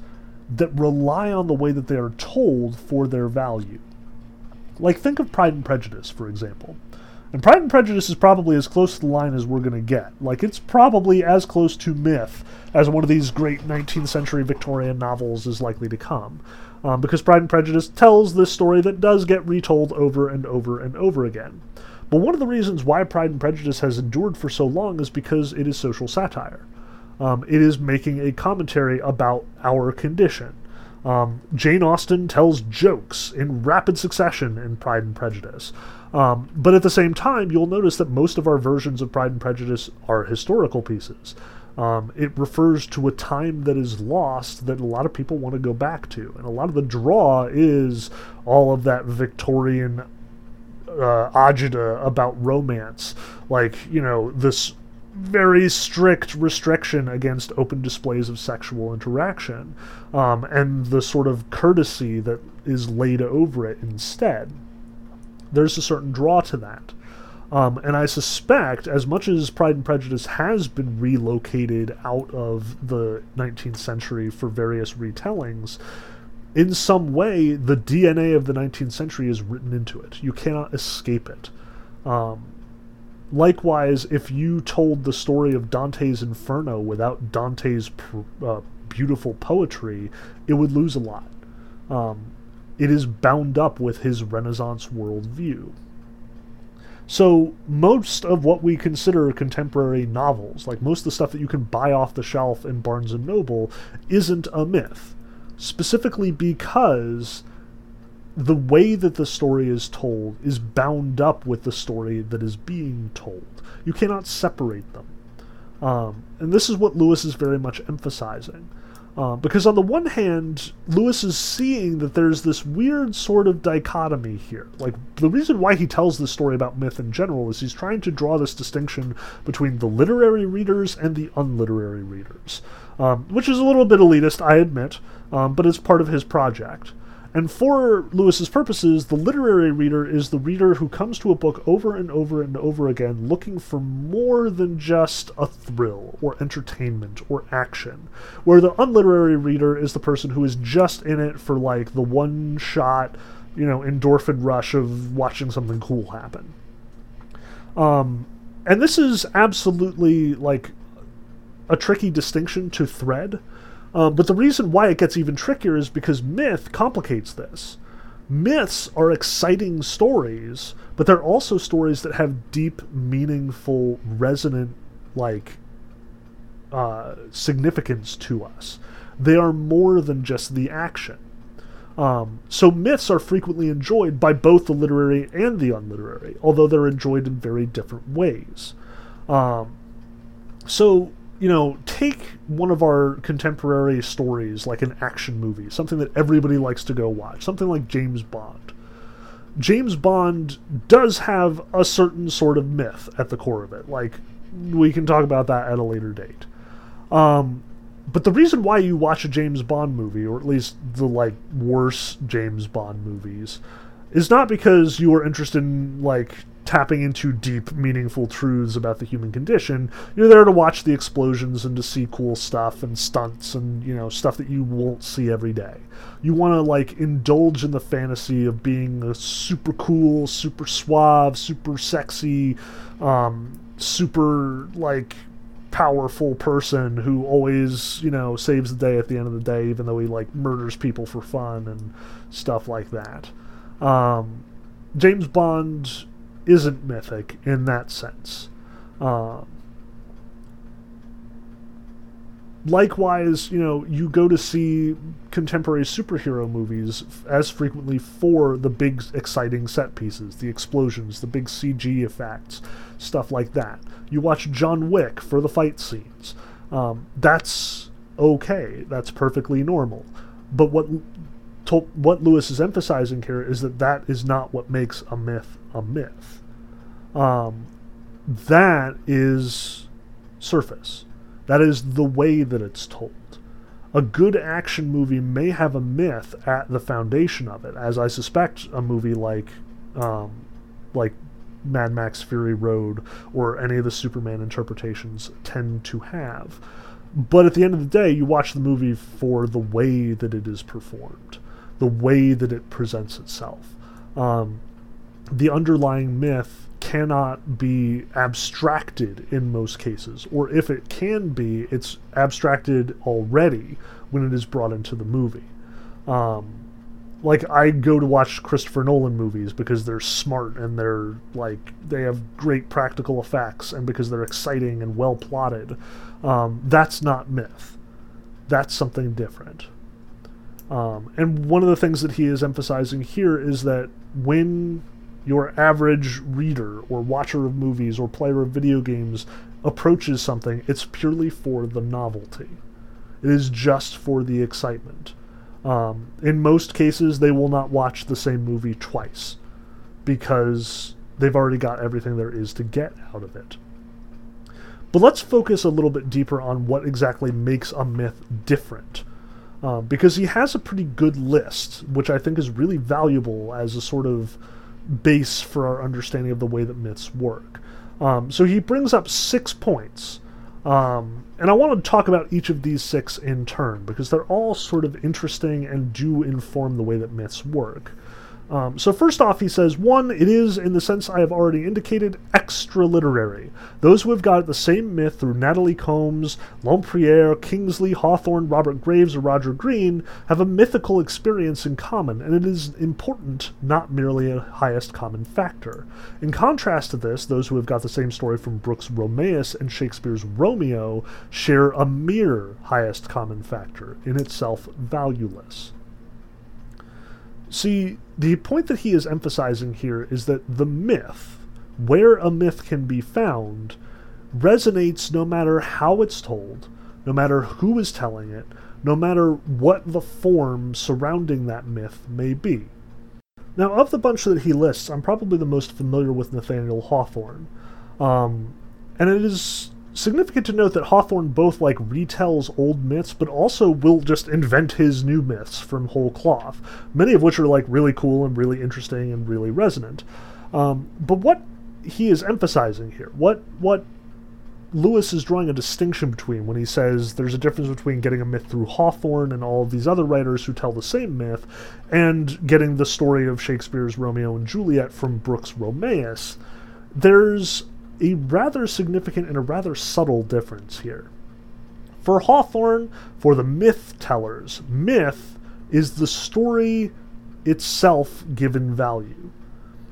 [SPEAKER 1] that rely on the way that they are told for their value. Like, think of Pride and Prejudice, for example. And Pride and Prejudice is probably as close to the line as we're going to get. Like, it's probably as close to myth as one of these great 19th century Victorian novels is likely to come. Um, because Pride and Prejudice tells this story that does get retold over and over and over again. But one of the reasons why Pride and Prejudice has endured for so long is because it is social satire. Um, it is making a commentary about our condition. Um, Jane Austen tells jokes in rapid succession in Pride and Prejudice. Um, but at the same time, you'll notice that most of our versions of Pride and Prejudice are historical pieces. Um, it refers to a time that is lost that a lot of people want to go back to. And a lot of the draw is all of that Victorian uh, agita about romance. Like, you know, this very strict restriction against open displays of sexual interaction um, and the sort of courtesy that is laid over it instead there's a certain draw to that. Um, and I suspect, as much as Pride and Prejudice has been relocated out of the 19th century for various retellings, in some way, the DNA of the 19th century is written into it. You cannot escape it. Um, likewise, if you told the story of Dante's Inferno without Dante's pr- uh, beautiful poetry, it would lose a lot. Um, it is bound up with his Renaissance worldview. So, most of what we consider contemporary novels, like most of the stuff that you can buy off the shelf in Barnes and Noble, isn't a myth. Specifically because the way that the story is told is bound up with the story that is being told. You cannot separate them. Um, and this is what Lewis is very much emphasizing. Uh, because on the one hand, Lewis is seeing that there's this weird sort of dichotomy here. Like, the reason why he tells this story about myth in general is he's trying to draw this distinction between the literary readers and the unliterary readers. Um, which is a little bit elitist, I admit, um, but it's part of his project. And for Lewis's purposes, the literary reader is the reader who comes to a book over and over and over again looking for more than just a thrill or entertainment or action. Where the unliterary reader is the person who is just in it for like the one shot, you know, endorphin rush of watching something cool happen. Um, and this is absolutely like a tricky distinction to thread um, but the reason why it gets even trickier is because myth complicates this. Myths are exciting stories, but they're also stories that have deep, meaningful, resonant, like, uh, significance to us. They are more than just the action. Um, so myths are frequently enjoyed by both the literary and the unliterary, although they're enjoyed in very different ways. Um, so you know, take one of our contemporary stories, like an action movie, something that everybody likes to go watch, something like James Bond. James Bond does have a certain sort of myth at the core of it. Like, we can talk about that at a later date. Um, but the reason why you watch a James Bond movie, or at least the like worse James Bond movies, is not because you are interested in like tapping into deep, meaningful truths about the human condition. You're there to watch the explosions and to see cool stuff and stunts and, you know, stuff that you won't see every day. You want to, like, indulge in the fantasy of being a super cool, super suave, super sexy, um, super, like, powerful person who always, you know, saves the day at the end of the day, even though he, like, murders people for fun and stuff like that. Um, James Bond isn't mythic in that sense. Um, likewise, you know, you go to see contemporary superhero movies as frequently for the big, exciting set pieces, the explosions, the big CG effects, stuff like that. You watch John Wick for the fight scenes. Um, that's okay. That's perfectly normal. But what what Lewis is emphasizing here is that that is not what makes a myth a myth. Um, that is surface. That is the way that it's told. A good action movie may have a myth at the foundation of it, as I suspect a movie like, um, like Mad Max Fury Road or any of the Superman interpretations tend to have. But at the end of the day, you watch the movie for the way that it is performed the way that it presents itself. Um, the underlying myth cannot be abstracted in most cases, or if it can be, it's abstracted already when it is brought into the movie. Um, like I go to watch Christopher Nolan movies because they're smart and they're like they have great practical effects and because they're exciting and well plotted. Um, that's not myth. That's something different. Um, and one of the things that he is emphasizing here is that when your average reader or watcher of movies or player of video games approaches something, it's purely for the novelty. It is just for the excitement. Um, in most cases, they will not watch the same movie twice because they've already got everything there is to get out of it. But let's focus a little bit deeper on what exactly makes a myth different um, because he has a pretty good list, which I think is really valuable as a sort of base for our understanding of the way that myths work. Um, so he brings up six points. Um, and I want to talk about each of these six in turn because they're all sort of interesting and do inform the way that myths work. Um, so, first off, he says, one, it is, in the sense I have already indicated, extra literary. Those who have got the same myth through Natalis Comes, Lempriere, Kingsley, Hawthorne, Robert Graves, or Roger Green have a mythical experience in common, and it is important, not merely a highest common factor. In contrast to this, those who have got the same story from Brooke's Romeus and Shakespeare's Romeo share a mere highest common factor, in itself valueless. See, the point that he is emphasizing here is that the myth, where a myth can be found, resonates no matter how it's told, no matter who is telling it, no matter what the form surrounding that myth may be. Now, of the bunch that he lists, I'm probably the most familiar with Nathaniel Hawthorne. Um, and it is significant to note that Hawthorne both like retells old myths, but also will just invent his new myths from whole cloth. Many of which are like really cool and really interesting and really resonant. Um, but what he is emphasizing here, what what Lewis is drawing a distinction between when he says there's a difference between getting a myth through Hawthorne and all of these other writers who tell the same myth, and getting the story of Shakespeare's Romeo and Juliet from Brooke's Romeus. There's a rather significant and a rather subtle difference here. For Hawthorne, for the myth tellers, myth is the story itself given value.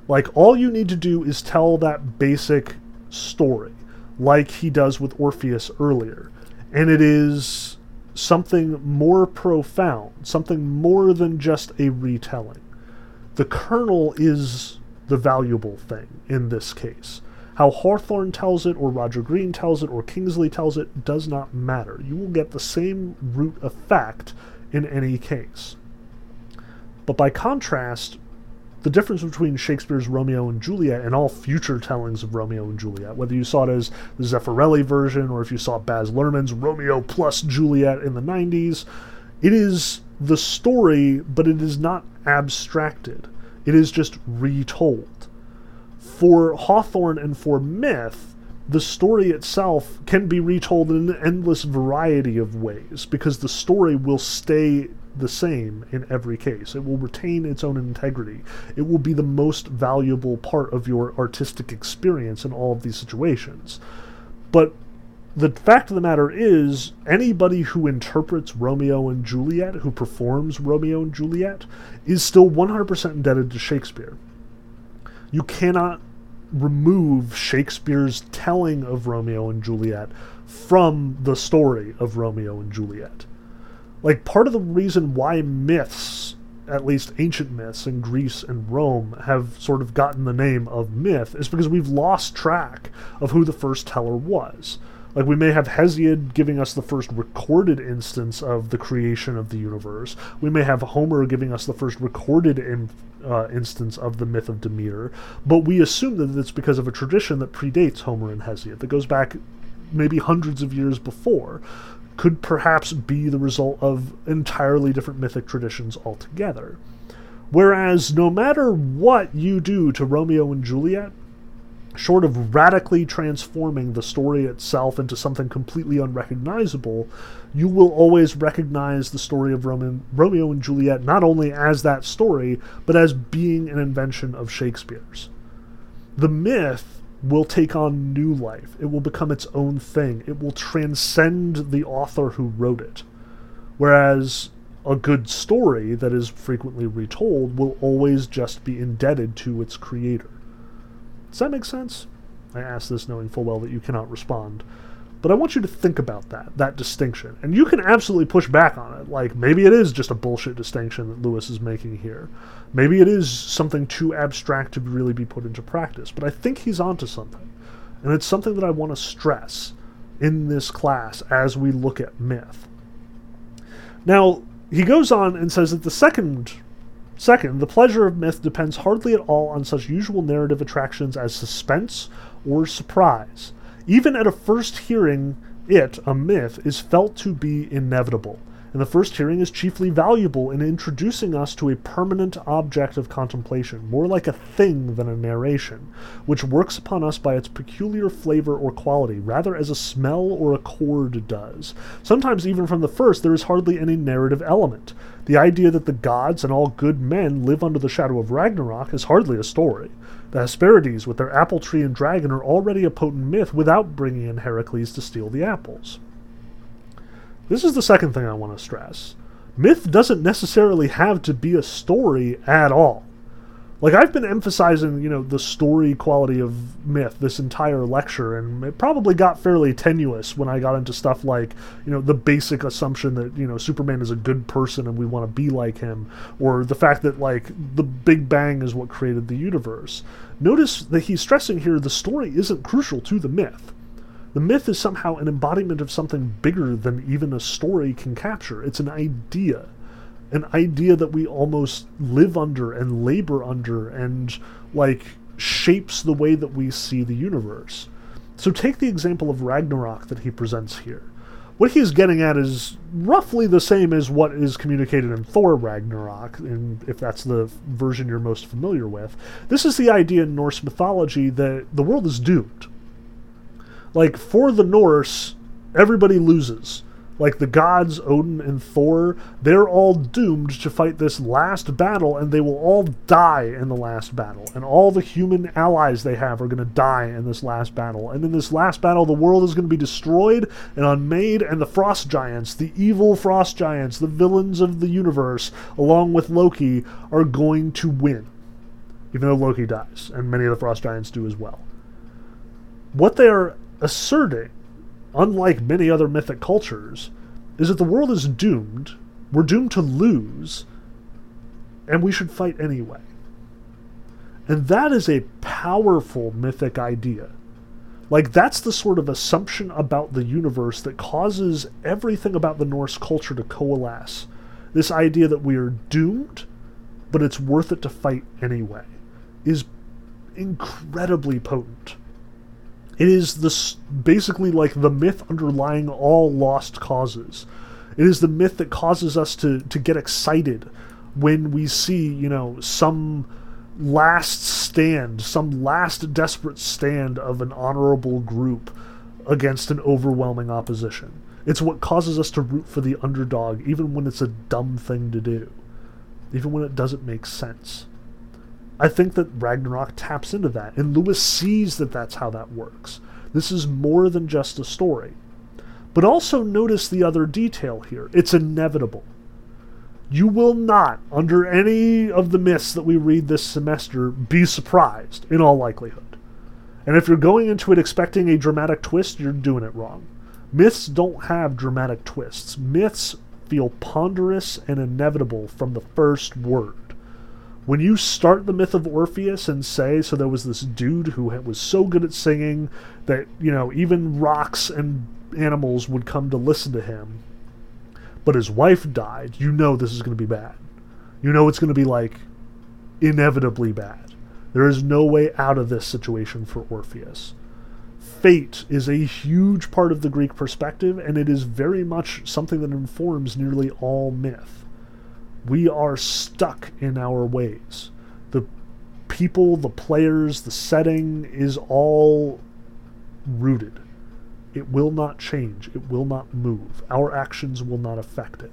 [SPEAKER 1] Like, all you need to do is tell that basic story, like he does with Orpheus earlier. And it is something more profound, something more than just a retelling. The kernel is the valuable thing in this case. How Hawthorne tells it, or Roger Green tells it, or Kingsley tells it, does not matter. You will get the same root effect in any case. But by contrast, the difference between Shakespeare's Romeo and Juliet and all future tellings of Romeo and Juliet, whether you saw it as the Zeffirelli version or if you saw Baz Luhrmann's Romeo plus Juliet in the 90s, it is the story, but it is not abstracted. It is just retold for Hawthorne and for myth, the story itself can be retold in an endless variety of ways because the story will stay the same in every case. It will retain its own integrity. It will be the most valuable part of your artistic experience in all of these situations. But the fact of the matter is, anybody who interprets Romeo and Juliet, who performs Romeo and Juliet, is still 100% indebted to Shakespeare. You cannot remove Shakespeare's telling of Romeo and Juliet from the story of Romeo and Juliet. Like, part of the reason why myths, at least ancient myths in Greece and Rome, have sort of gotten the name of myth is because we've lost track of who the first teller was. Like, we may have Hesiod giving us the first recorded instance of the creation of the universe. We may have Homer giving us the first recorded in, uh, instance of the myth of Demeter. But we assume that it's because of a tradition that predates Homer and Hesiod, that goes back maybe hundreds of years before. Could perhaps be the result of entirely different mythic traditions altogether. Whereas, no matter what you do to Romeo and Juliet, short of radically transforming the story itself into something completely unrecognizable, you will always recognize the story of Roman, Romeo and Juliet not only as that story, but as being an invention of Shakespeare's. The myth will take on new life. It will become its own thing. It will transcend the author who wrote it. Whereas a good story that is frequently retold will always just be indebted to its creator. Does that make sense? I ask this knowing full well that you cannot respond. But I want you to think about that, that distinction. And you can absolutely push back on it. Like, maybe it is just a bullshit distinction that Lewis is making here. Maybe it is something too abstract to really be put into practice. But I think he's onto something. And it's something that I want to stress in this class as we look at myth. Now, he goes on and says that the second Second, the pleasure of myth depends hardly at all on such usual narrative attractions as suspense or surprise. Even at a first hearing, it, a myth, is felt to be inevitable, and the first hearing is chiefly valuable in introducing us to a permanent object of contemplation, more like a thing than a narration, which works upon us by its peculiar flavor or quality, rather as a smell or a chord does. Sometimes, even from the first, there is hardly any narrative element. The idea that the gods and all good men live under the shadow of Ragnarok is hardly a story. The Hesperides, with their apple tree and dragon, are already a potent myth without bringing in Heracles to steal the apples. This is the second thing I want to stress. Myth doesn't necessarily have to be a story at all like I've been emphasizing, you know, the story quality of myth this entire lecture, and it probably got fairly tenuous when I got into stuff like, you know, the basic assumption that you know Superman is a good person and we want to be like him, or the fact that like the Big Bang is what created the universe. Notice that he's stressing here the story isn't crucial to the myth. The myth is somehow an embodiment of something bigger than even a story can capture. It's an idea an idea that we almost live under and labor under and like shapes the way that we see the universe. so take the example of Ragnarok that he presents here. What he's getting at is roughly the same as what is communicated in Thor Ragnarok, and if that's the version you're most familiar with. This is the idea in Norse mythology that the world is doomed. Like, for the Norse, everybody loses like the gods Odin and Thor, they're all doomed to fight this last battle and they will all die in the last battle. And all the human allies they have are going to die in this last battle. And in this last battle, the world is going to be destroyed and unmade, and the frost giants, the evil frost giants, the villains of the universe, along with Loki, are going to win. Even though Loki dies, and many of the frost giants do as well. What they are asserting unlike many other mythic cultures, is that the world is doomed, we're doomed to lose, and we should fight anyway. And that is a powerful mythic idea. Like, that's the sort of assumption about the universe that causes everything about the Norse culture to coalesce. This idea that we are doomed, but it's worth it to fight anyway, is incredibly potent. It is this basically like the myth underlying all lost causes. It is the myth that causes us to to get excited when we see, you know, some last stand, some last desperate stand of an honorable group against an overwhelming opposition. It's what causes us to root for the underdog, even when it's a dumb thing to do, even when it doesn't make sense. I think that Ragnarok taps into that, and Lewis sees that that's how that works. This is more than just a story. But also notice the other detail here it's inevitable. You will not, under any of the myths that we read this semester, be surprised, in all likelihood. And if you're going into it expecting a dramatic twist, you're doing it wrong. Myths don't have dramatic twists. Myths feel ponderous and inevitable from the first word when you start the myth of Orpheus and say, so there was this dude who was so good at singing that, you know, even rocks and animals would come to listen to him, but his wife died, you know this is going to be bad. You know it's going to be like inevitably bad. There is no way out of this situation for Orpheus. Fate is a huge part of the Greek perspective, and it is very much something that informs nearly all myth we are stuck in our ways. The people, the players, the setting is all rooted. It will not change. It will not move. Our actions will not affect it.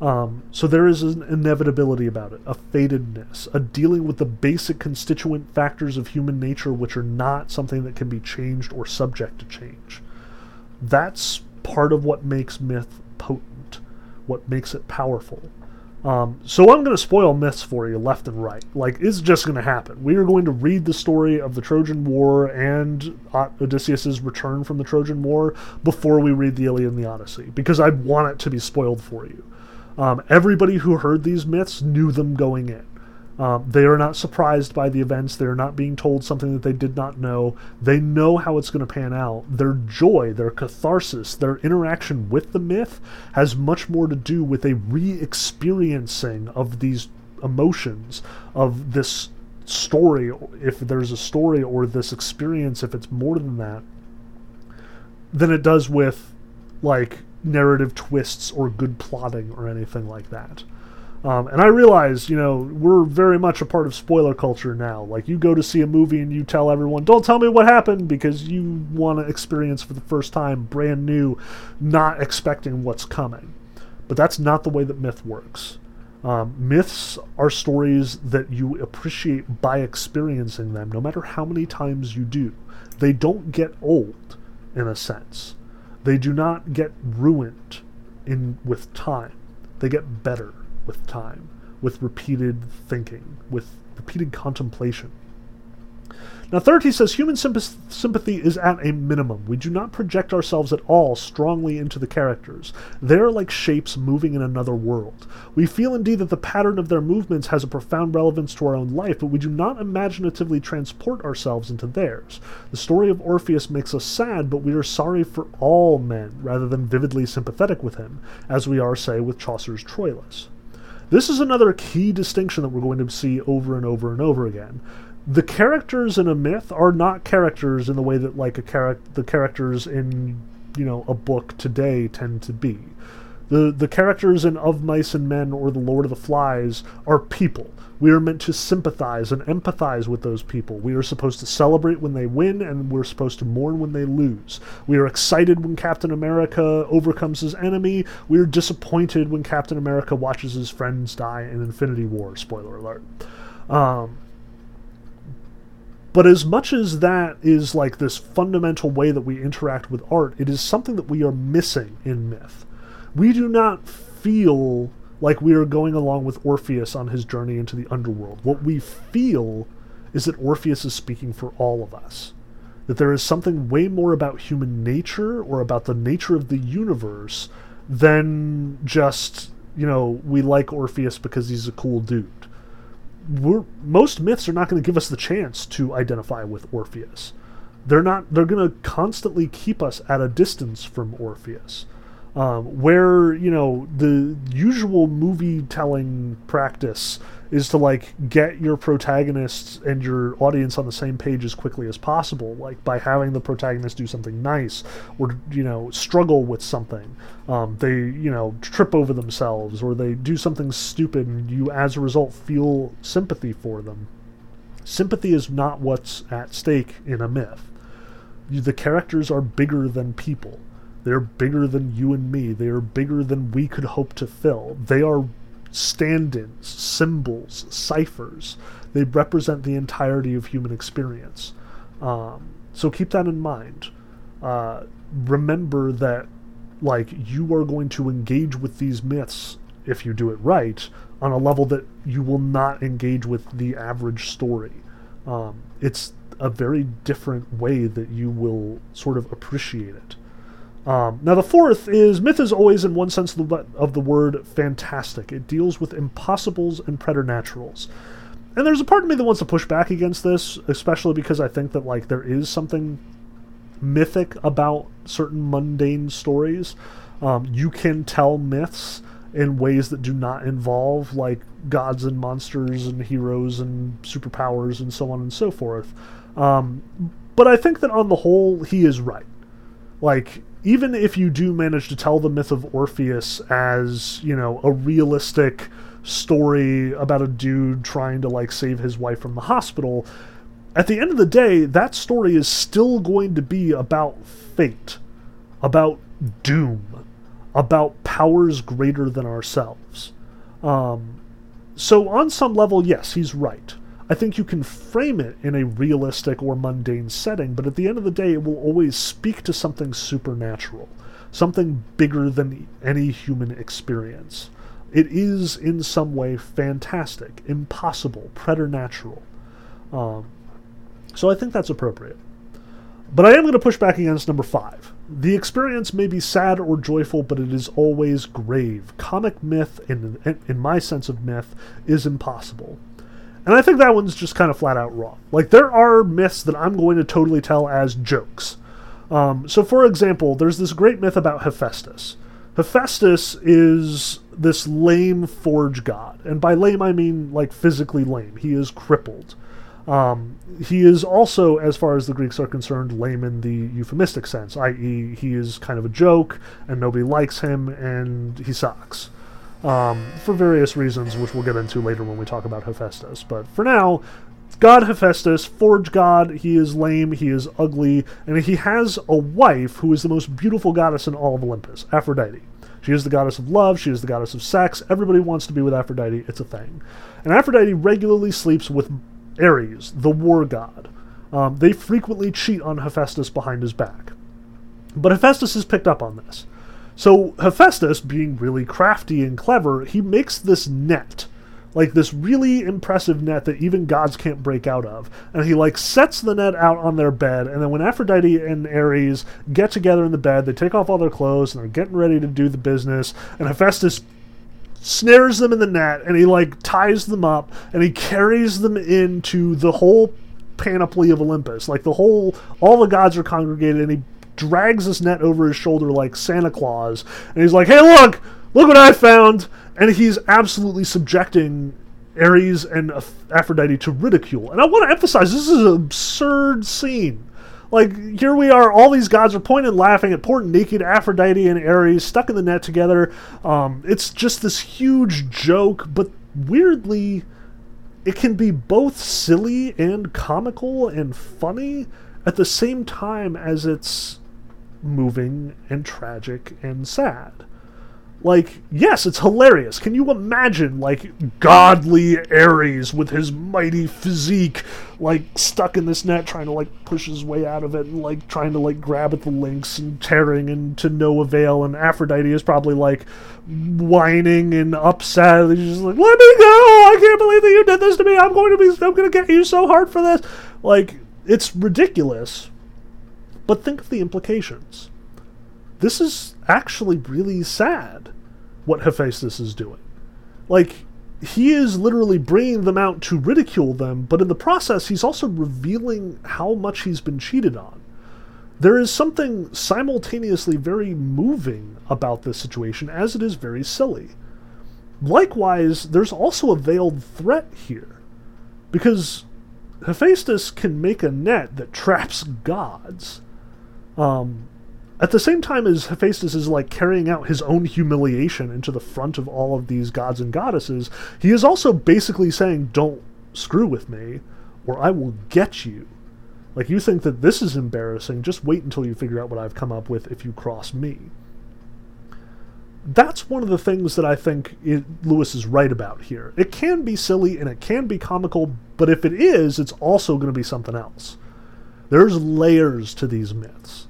[SPEAKER 1] Um, so there is an inevitability about it, a fatedness, a dealing with the basic constituent factors of human nature which are not something that can be changed or subject to change. That's part of what makes myth potent what makes it powerful. Um, so I'm going to spoil myths for you left and right. Like, it's just going to happen. We are going to read the story of the Trojan War and Odysseus' return from the Trojan War before we read the Iliad and the Odyssey, because I want it to be spoiled for you. Um, everybody who heard these myths knew them going in. Um, they are not surprised by the events. They are not being told something that they did not know. They know how it's going to pan out. Their joy, their catharsis, their interaction with the myth has much more to do with a re experiencing of these emotions, of this story, if there's a story, or this experience, if it's more than that, than it does with, like, narrative twists or good plotting or anything like that. Um, and I realize, you know, we're very much a part of spoiler culture now. Like, you go to see a movie and you tell everyone, don't tell me what happened, because you want to experience for the first time, brand new, not expecting what's coming. But that's not the way that myth works. Um, myths are stories that you appreciate by experiencing them, no matter how many times you do. They don't get old, in a sense. They do not get ruined in with time. They get better with time, with repeated thinking, with repeated contemplation. Now, third, he says human sympathy is at a minimum. We do not project ourselves at all strongly into the characters. They are like shapes moving in another world. We feel indeed that the pattern of their movements has a profound relevance to our own life, but we do not imaginatively transport ourselves into theirs. The story of Orpheus makes us sad, but we are sorry for all men rather than vividly sympathetic with him, as we are, say, with Chaucer's Troilus. This is another key distinction that we're going to see over and over and over again. the characters in a myth are not characters in the way that like a charac- the characters in you know a book today tend to be. The the characters in Of Mice and Men or The Lord of the Flies are people. We are meant to sympathize and empathize with those people. We are supposed to celebrate when they win and we're supposed to mourn when they lose. We are excited when Captain America overcomes his enemy. We are disappointed when Captain America watches his friends die in Infinity War. Spoiler alert. Um, but as much as that is like this fundamental way that we interact with art, it is something that we are missing in myth. We do not feel like we are going along with Orpheus on his journey into the underworld. What we feel is that Orpheus is speaking for all of us. That there is something way more about human nature or about the nature of the universe than just, you know, we like Orpheus because he's a cool dude we're, most myths are not going to give us the chance to identify with Orpheus. They're not. They're going to constantly keep us at a distance from Orpheus. Um, where you know the usual movie telling practice is to like get your protagonists and your audience on the same page as quickly as possible like by having the protagonist do something nice or you know struggle with something. Um, they you know trip over themselves or they do something stupid and you as a result feel sympathy for them. Sympathy is not what's at stake in a myth. The characters are bigger than people they're bigger than you and me. They are bigger than we could hope to fill. They are stand ins, symbols, ciphers. They represent the entirety of human experience. Um, so keep that in mind. Uh, remember that, like, you are going to engage with these myths, if you do it right, on a level that you will not engage with the average story. Um, it's a very different way that you will sort of appreciate it. Um, now, the fourth is myth is always, in one sense of the, of the word, fantastic. It deals with impossibles and preternaturals. And there's a part of me that wants to push back against this, especially because I think that like there is something mythic about certain mundane stories. Um, you can tell myths in ways that do not involve like gods and monsters and heroes and superpowers and so on and so forth. Um, but I think that on the whole, he is right. Like even if you do manage to tell the myth of Orpheus as, you know, a realistic story about a dude trying to like save his wife from the hospital, at the end of the day, that story is still going to be about fate, about doom, about powers greater than ourselves. Um, so, on some level, yes, he's right. I think you can frame it in a realistic or mundane setting, but at the end of the day, it will always speak to something supernatural, something bigger than any human experience. It is, in some way, fantastic, impossible, preternatural. Um, so I think that's appropriate. But I am going to push back against number five. The experience may be sad or joyful, but it is always grave. Comic myth, in, in my sense of myth, is impossible. And I think that one's just kind of flat out wrong. Like, there are myths that I'm going to totally tell as jokes. Um, so, for example, there's this great myth about Hephaestus. Hephaestus is this lame forge god. And by lame, I mean like physically lame. He is crippled. Um, he is also, as far as the Greeks are concerned, lame in the euphemistic sense, i.e., he is kind of a joke and nobody likes him and he sucks um, for various reasons, which we'll get into later when we talk about Hephaestus. But for now, God Hephaestus, forge god, he is lame, he is ugly, and he has a wife who is the most beautiful goddess in all of Olympus, Aphrodite. She is the goddess of love, she is the goddess of sex, everybody wants to be with Aphrodite, it's a thing. And Aphrodite regularly sleeps with Ares, the war god. Um, they frequently cheat on Hephaestus behind his back. But Hephaestus has picked up on this. So Hephaestus, being really crafty and clever, he makes this net. Like this really impressive net that even gods can't break out of. And he like sets the net out on their bed, and then when Aphrodite and Ares get together in the bed, they take off all their clothes and they're getting ready to do the business, and Hephaestus snares them in the net and he like ties them up and he carries them into the whole panoply of Olympus. Like the whole all the gods are congregated and he drags this net over his shoulder like Santa Claus, and he's like, "Hey, look, look what I found!" And he's absolutely subjecting Ares and Aphrodite to ridicule. And I want to emphasize this is an absurd scene. Like, here we are, all these gods are pointing laughing at poor naked Aphrodite and Ares stuck in the net together. Um, it's just this huge joke, but weirdly, it can be both silly and comical and funny at the same time as it's moving and tragic and sad. Like, yes, it's hilarious. Can you imagine, like, godly Ares with his mighty physique, like, stuck in this net trying to, like, push his way out of it and, like, trying to, like, grab at the links and tearing and to no avail. And Aphrodite is probably, like, whining and upset. He's just like, let me go! I can't believe that you did this to me! I'm going to be, I'm going to get you so hard for this! Like, it's ridiculous. But think of the implications. This is actually really sad what Hephaestus is doing. Like, he is literally bringing them out to ridicule them, but in the process, he's also revealing how much he's been cheated on. There is something simultaneously very moving about this situation, as it is very silly. Likewise, there's also a veiled threat here, because Hephaestus can make a net that traps gods. Um, at the same time as Hephaestus is like carrying out his own humiliation into the front of all of these gods and goddesses, he is also basically saying, Don't screw with me, or I will get you. Like, you think that this is embarrassing, just wait until you figure out what I've come up with if you cross me. That's one of the things that I think it, Lewis is right about here. It can be silly and it can be comical, but if it is, it's also going to be something else. There's layers to these myths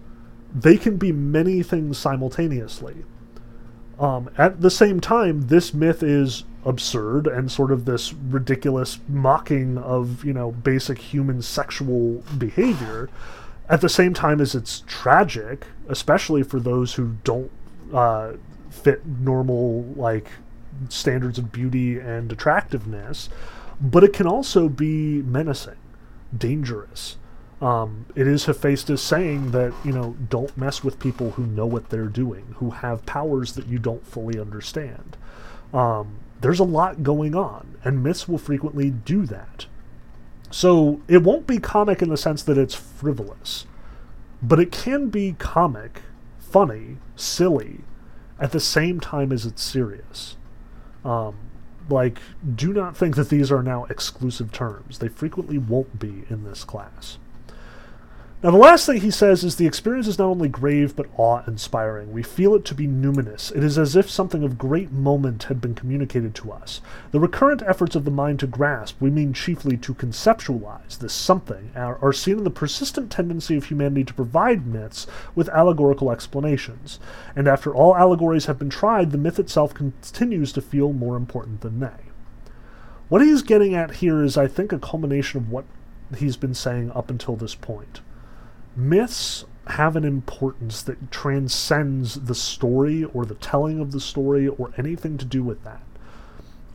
[SPEAKER 1] they can be many things simultaneously. Um, at the same time, this myth is absurd and sort of this ridiculous mocking of, you know, basic human sexual behavior. At the same time as it's tragic, especially for those who don't uh, fit normal, like, standards of beauty and attractiveness, but it can also be menacing, dangerous. Um, it is Hephaestus saying that, you know, don't mess with people who know what they're doing, who have powers that you don't fully understand. Um, there's a lot going on, and myths will frequently do that. So it won't be comic in the sense that it's frivolous, but it can be comic, funny, silly, at the same time as it's serious. Um, like, do not think that these are now exclusive terms. They frequently won't be in this class. Now, the last thing he says is the experience is not only grave but awe inspiring. We feel it to be numinous. It is as if something of great moment had been communicated to us. The recurrent efforts of the mind to grasp, we mean chiefly to conceptualize this something, are, are seen in the persistent tendency of humanity to provide myths with allegorical explanations. And after all allegories have been tried, the myth itself continues to feel more important than they. What he's getting at here is, I think, a culmination of what he's been saying up until this point myths have an importance that transcends the story or the telling of the story or anything to do with that.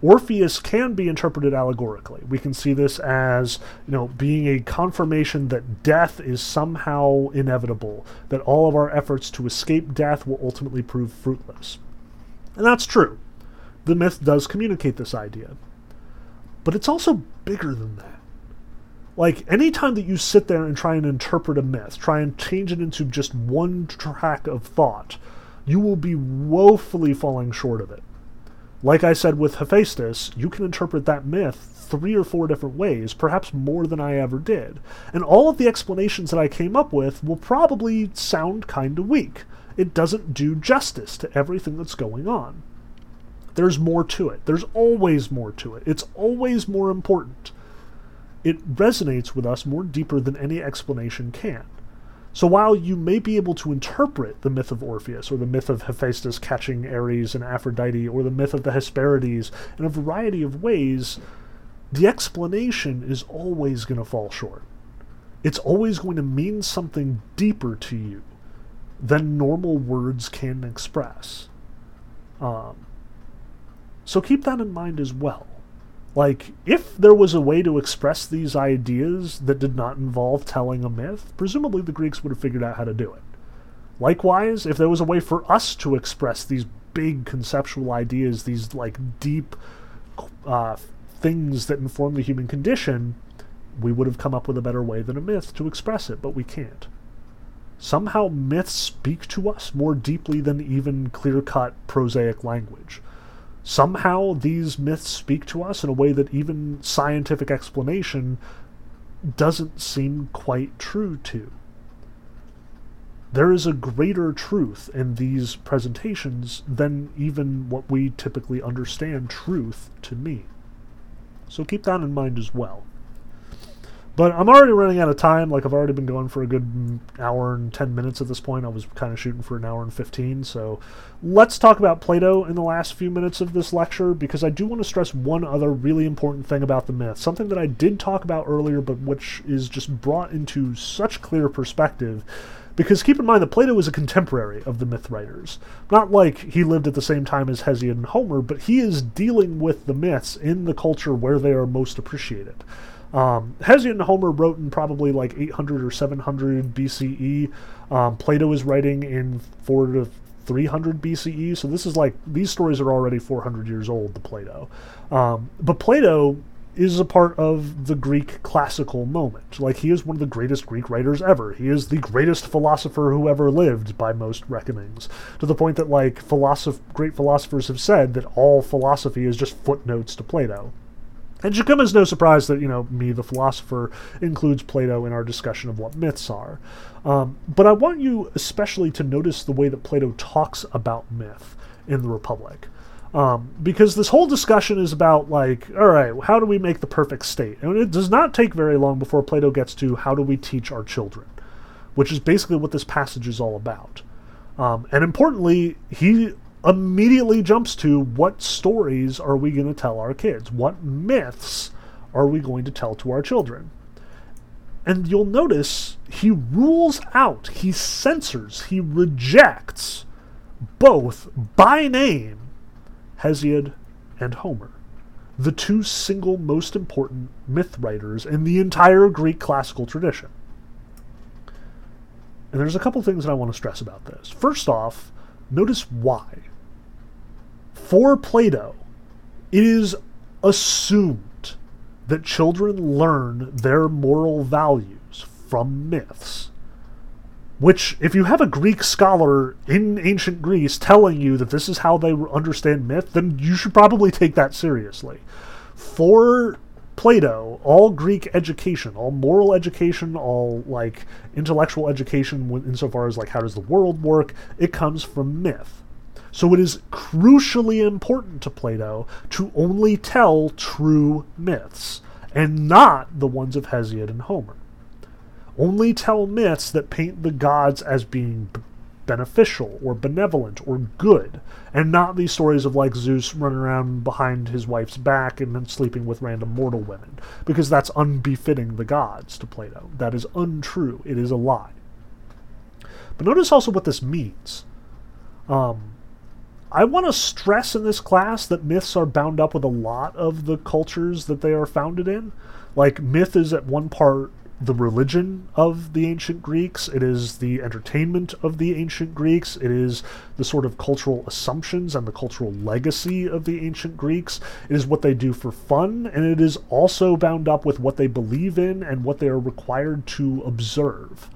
[SPEAKER 1] Orpheus can be interpreted allegorically. We can see this as, you know, being a confirmation that death is somehow inevitable, that all of our efforts to escape death will ultimately prove fruitless. And that's true. The myth does communicate this idea. But it's also bigger than that. Like, anytime that you sit there and try and interpret a myth, try and change it into just one track of thought, you will be woefully falling short of it. Like I said with Hephaestus, you can interpret that myth three or four different ways, perhaps more than I ever did. And all of the explanations that I came up with will probably sound kind of weak. It doesn't do justice to everything that's going on. There's more to it. There's always more to it. It's always more important it resonates with us more deeper than any explanation can. So while you may be able to interpret the myth of Orpheus, or the myth of Hephaestus catching Ares and Aphrodite, or the myth of the Hesperides in a variety of ways, the explanation is always going to fall short. It's always going to mean something deeper to you than normal words can express. Um, so keep that in mind as well. Like, if there was a way to express these ideas that did not involve telling a myth, presumably the Greeks would have figured out how to do it. Likewise, if there was a way for us to express these big conceptual ideas, these like deep uh, things that inform the human condition, we would have come up with a better way than a myth to express it, but we can't. Somehow myths speak to us more deeply than even clear cut prosaic language. Somehow these myths speak to us in a way that even scientific explanation doesn't seem quite true to. There is a greater truth in these presentations than even what we typically understand truth to mean. So keep that in mind as well. But I'm already running out of time. Like I've already been going for a good hour and 10 minutes at this point. I was kind of shooting for an hour and 15. So let's talk about Plato in the last few minutes of this lecture because I do want to stress one other really important thing about the myth. Something that I did talk about earlier, but which is just brought into such clear perspective. Because keep in mind that Plato was a contemporary of the myth writers. Not like he lived at the same time as Hesiod and Homer, but he is dealing with the myths in the culture where they are most appreciated. Um, Hesiod and Homer wrote in probably like 800 or 700 BCE. Um, Plato is writing in 4 to 300 BCE. So this is like, these stories are already 400 years old, the Plato. Um, but Plato is a part of the Greek classical moment. Like, he is one of the greatest Greek writers ever. He is the greatest philosopher who ever lived, by most reckonings. To the point that, like, philosoph- great philosophers have said that all philosophy is just footnotes to Plato. And should come as no surprise that, you know, me, the philosopher, includes Plato in our discussion of what myths are. Um, but I want you especially to notice the way that Plato talks about myth in the Republic. Um, because this whole discussion is about, like, all right, how do we make the perfect state? And it does not take very long before Plato gets to how do we teach our children, which is basically what this passage is all about. Um, and importantly, he immediately jumps to what stories are we going to tell our kids? What myths are we going to tell to our children? And you'll notice he rules out, he censors, he rejects both by name Hesiod and Homer, the two single most important myth writers in the entire Greek classical tradition. And there's a couple things that I want to stress about this. First off, notice why for Plato, it is assumed that children learn their moral values from myths. Which, if you have a Greek scholar in ancient Greece telling you that this is how they understand myth, then you should probably take that seriously. For Plato, all Greek education, all moral education, all like intellectual education, insofar as like how does the world work, it comes from myth. So it is crucially important to Plato to only tell true myths, and not the ones of Hesiod and Homer. Only tell myths that paint the gods as being b- beneficial or benevolent or good, and not these stories of like Zeus running around behind his wife's back and then sleeping with random mortal women, because that's unbefitting the gods to Plato. That is untrue. It is a lie. But notice also what this means. Um, I want to stress in this class that myths are bound up with a lot of the cultures that they are founded in. Like, myth is at one part the religion of the ancient Greeks, it is the entertainment of the ancient Greeks, it is the sort of cultural assumptions and the cultural legacy of the ancient Greeks, it is what they do for fun, and it is also bound up with what they believe in and what they are required to observe.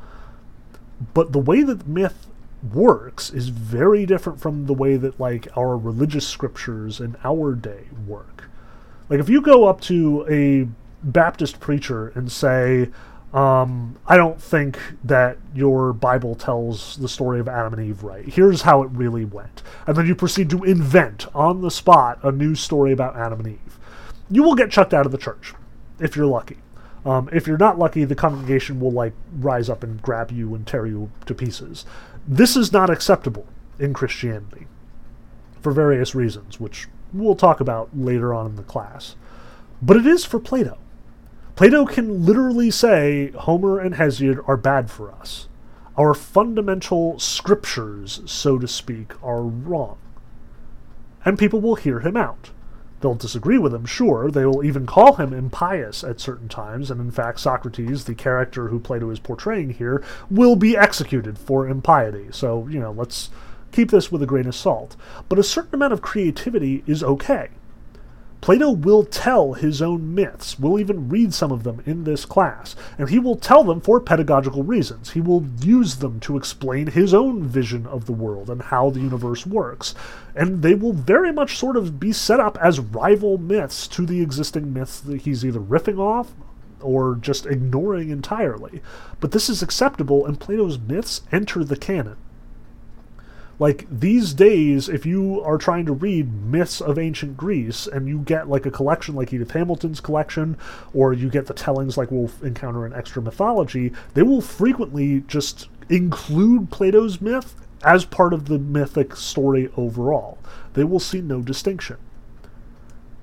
[SPEAKER 1] But the way that myth works is very different from the way that like our religious scriptures in our day work. Like if you go up to a Baptist preacher and say, um, I don't think that your Bible tells the story of Adam and Eve right. Here's how it really went. And then you proceed to invent on the spot a new story about Adam and Eve. You will get chucked out of the church if you're lucky. Um, if you're not lucky, the congregation will like rise up and grab you and tear you to pieces. This is not acceptable in Christianity for various reasons, which we'll talk about later on in the class. But it is for Plato. Plato can literally say Homer and Hesiod are bad for us. Our fundamental scriptures, so to speak, are wrong. And people will hear him out. They'll disagree with him, sure. They will even call him impious at certain times, and in fact, Socrates, the character who Plato is portraying here, will be executed for impiety. So, you know, let's keep this with a grain of salt. But a certain amount of creativity is okay. Plato will tell his own myths. We'll even read some of them in this class. And he will tell them for pedagogical reasons. He will use them to explain his own vision of the world and how the universe works. And they will very much sort of be set up as rival myths to the existing myths that he's either riffing off or just ignoring entirely. But this is acceptable, and Plato's myths enter the canon. Like these days, if you are trying to read myths of ancient Greece and you get like a collection like Edith Hamilton's collection, or you get the tellings like we'll encounter in extra mythology, they will frequently just include Plato's myth as part of the mythic story overall. They will see no distinction.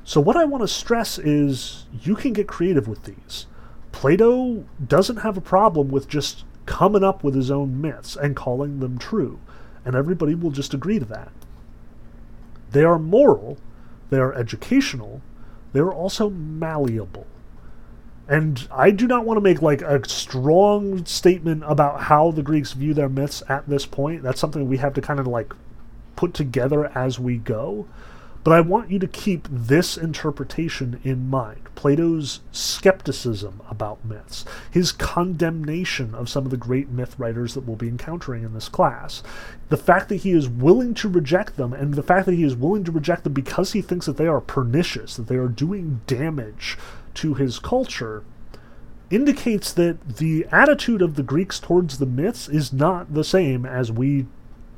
[SPEAKER 1] So, what I want to stress is you can get creative with these. Plato doesn't have a problem with just coming up with his own myths and calling them true and everybody will just agree to that. They are moral, they are educational, they are also malleable. And I do not want to make like a strong statement about how the Greeks view their myths at this point. That's something we have to kind of like put together as we go. But I want you to keep this interpretation in mind Plato's skepticism about myths, his condemnation of some of the great myth writers that we'll be encountering in this class, the fact that he is willing to reject them, and the fact that he is willing to reject them because he thinks that they are pernicious, that they are doing damage to his culture. Indicates that the attitude of the Greeks towards the myths is not the same as we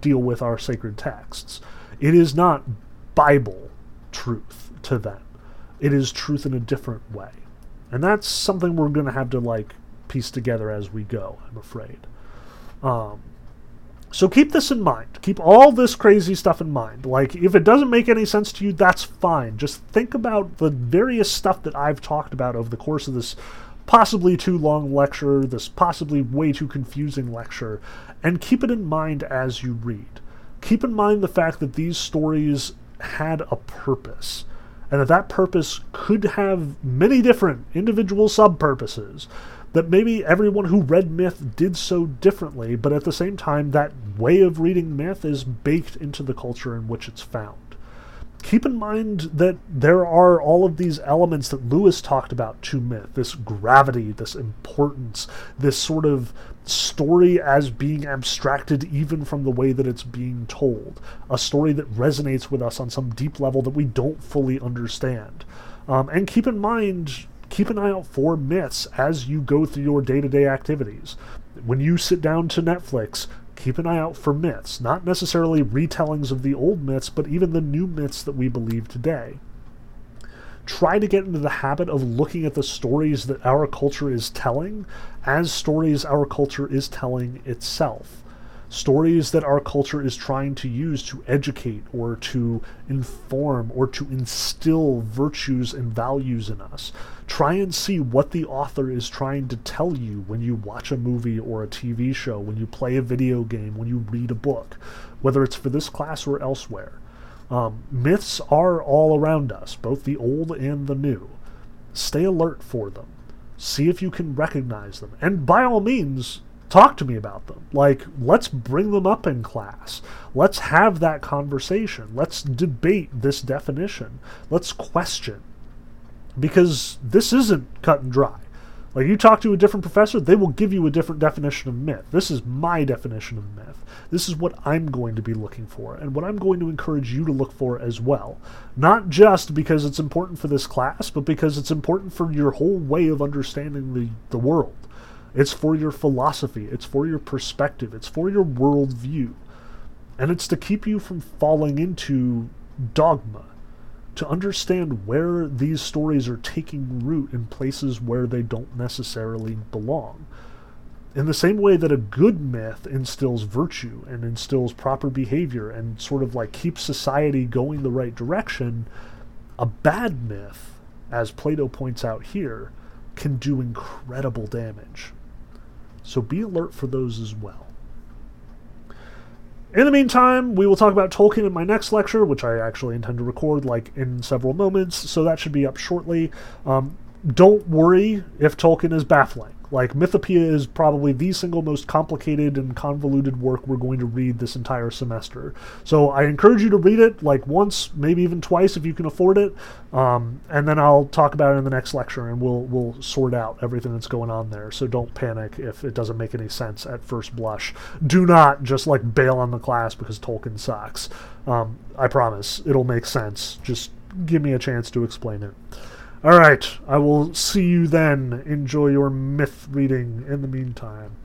[SPEAKER 1] deal with our sacred texts. It is not Bible truth to them. It is truth in a different way. And that's something we're going to have to like piece together as we go, I'm afraid. Um, so keep this in mind. Keep all this crazy stuff in mind. Like, if it doesn't make any sense to you, that's fine. Just think about the various stuff that I've talked about over the course of this possibly too long lecture, this possibly way too confusing lecture, and keep it in mind as you read. Keep in mind the fact that these stories had a purpose, and that that purpose could have many different individual sub purposes. That maybe everyone who read myth did so differently, but at the same time, that way of reading myth is baked into the culture in which it's found keep in mind that there are all of these elements that Lewis talked about to myth this gravity, this importance, this sort of story as being abstracted even from the way that it's being told. A story that resonates with us on some deep level that we don't fully understand. Um, and keep in mind, keep an eye out for myths as you go through your day to day activities. When you sit down to Netflix, keep an eye out for myths, not necessarily retellings of the old myths, but even the new myths that we believe today. Try to get into the habit of looking at the stories that our culture is telling as stories our culture is telling itself stories that our culture is trying to use to educate or to inform or to instill virtues and values in us. Try and see what the author is trying to tell you when you watch a movie or a TV show, when you play a video game, when you read a book, whether it's for this class or elsewhere. Um, myths are all around us, both the old and the new. Stay alert for them. See if you can recognize them. And by all means, talk to me about them. Like, let's bring them up in class. Let's have that conversation. Let's debate this definition. Let's question. Because this isn't cut and dry. Like, you talk to a different professor, they will give you a different definition of myth. This is my definition of myth. This is what I'm going to be looking for, and what I'm going to encourage you to look for as well. Not just because it's important for this class, but because it's important for your whole way of understanding the, the world. It's for your philosophy, it's for your perspective, it's for your worldview. And it's to keep you from falling into dogma, to understand where these stories are taking root in places where they don't necessarily belong. In the same way that a good myth instills virtue and instills proper behavior and sort of like keeps society going the right direction, a bad myth, as Plato points out here, can do incredible damage. So be alert for those as well. In the meantime, we will talk about Tolkien in my next lecture, which I actually intend to record like in several moments, so that should be up shortly. Um, don't worry if Tolkien is baffling. Like, Mythopoeia is probably the single most complicated and convoluted work we're going to read this entire semester. So I encourage you to read it, like, once, maybe even twice if you can afford it. Um, and then I'll talk about it in the next lecture and we'll, we'll sort out everything that's going on there. So don't panic if it doesn't make any sense at first blush. Do not just, like, bail on the class because Tolkien sucks. Um, I promise. It'll make sense. Just give me a chance to explain it. All right, I will see you then. Enjoy your myth reading in the meantime.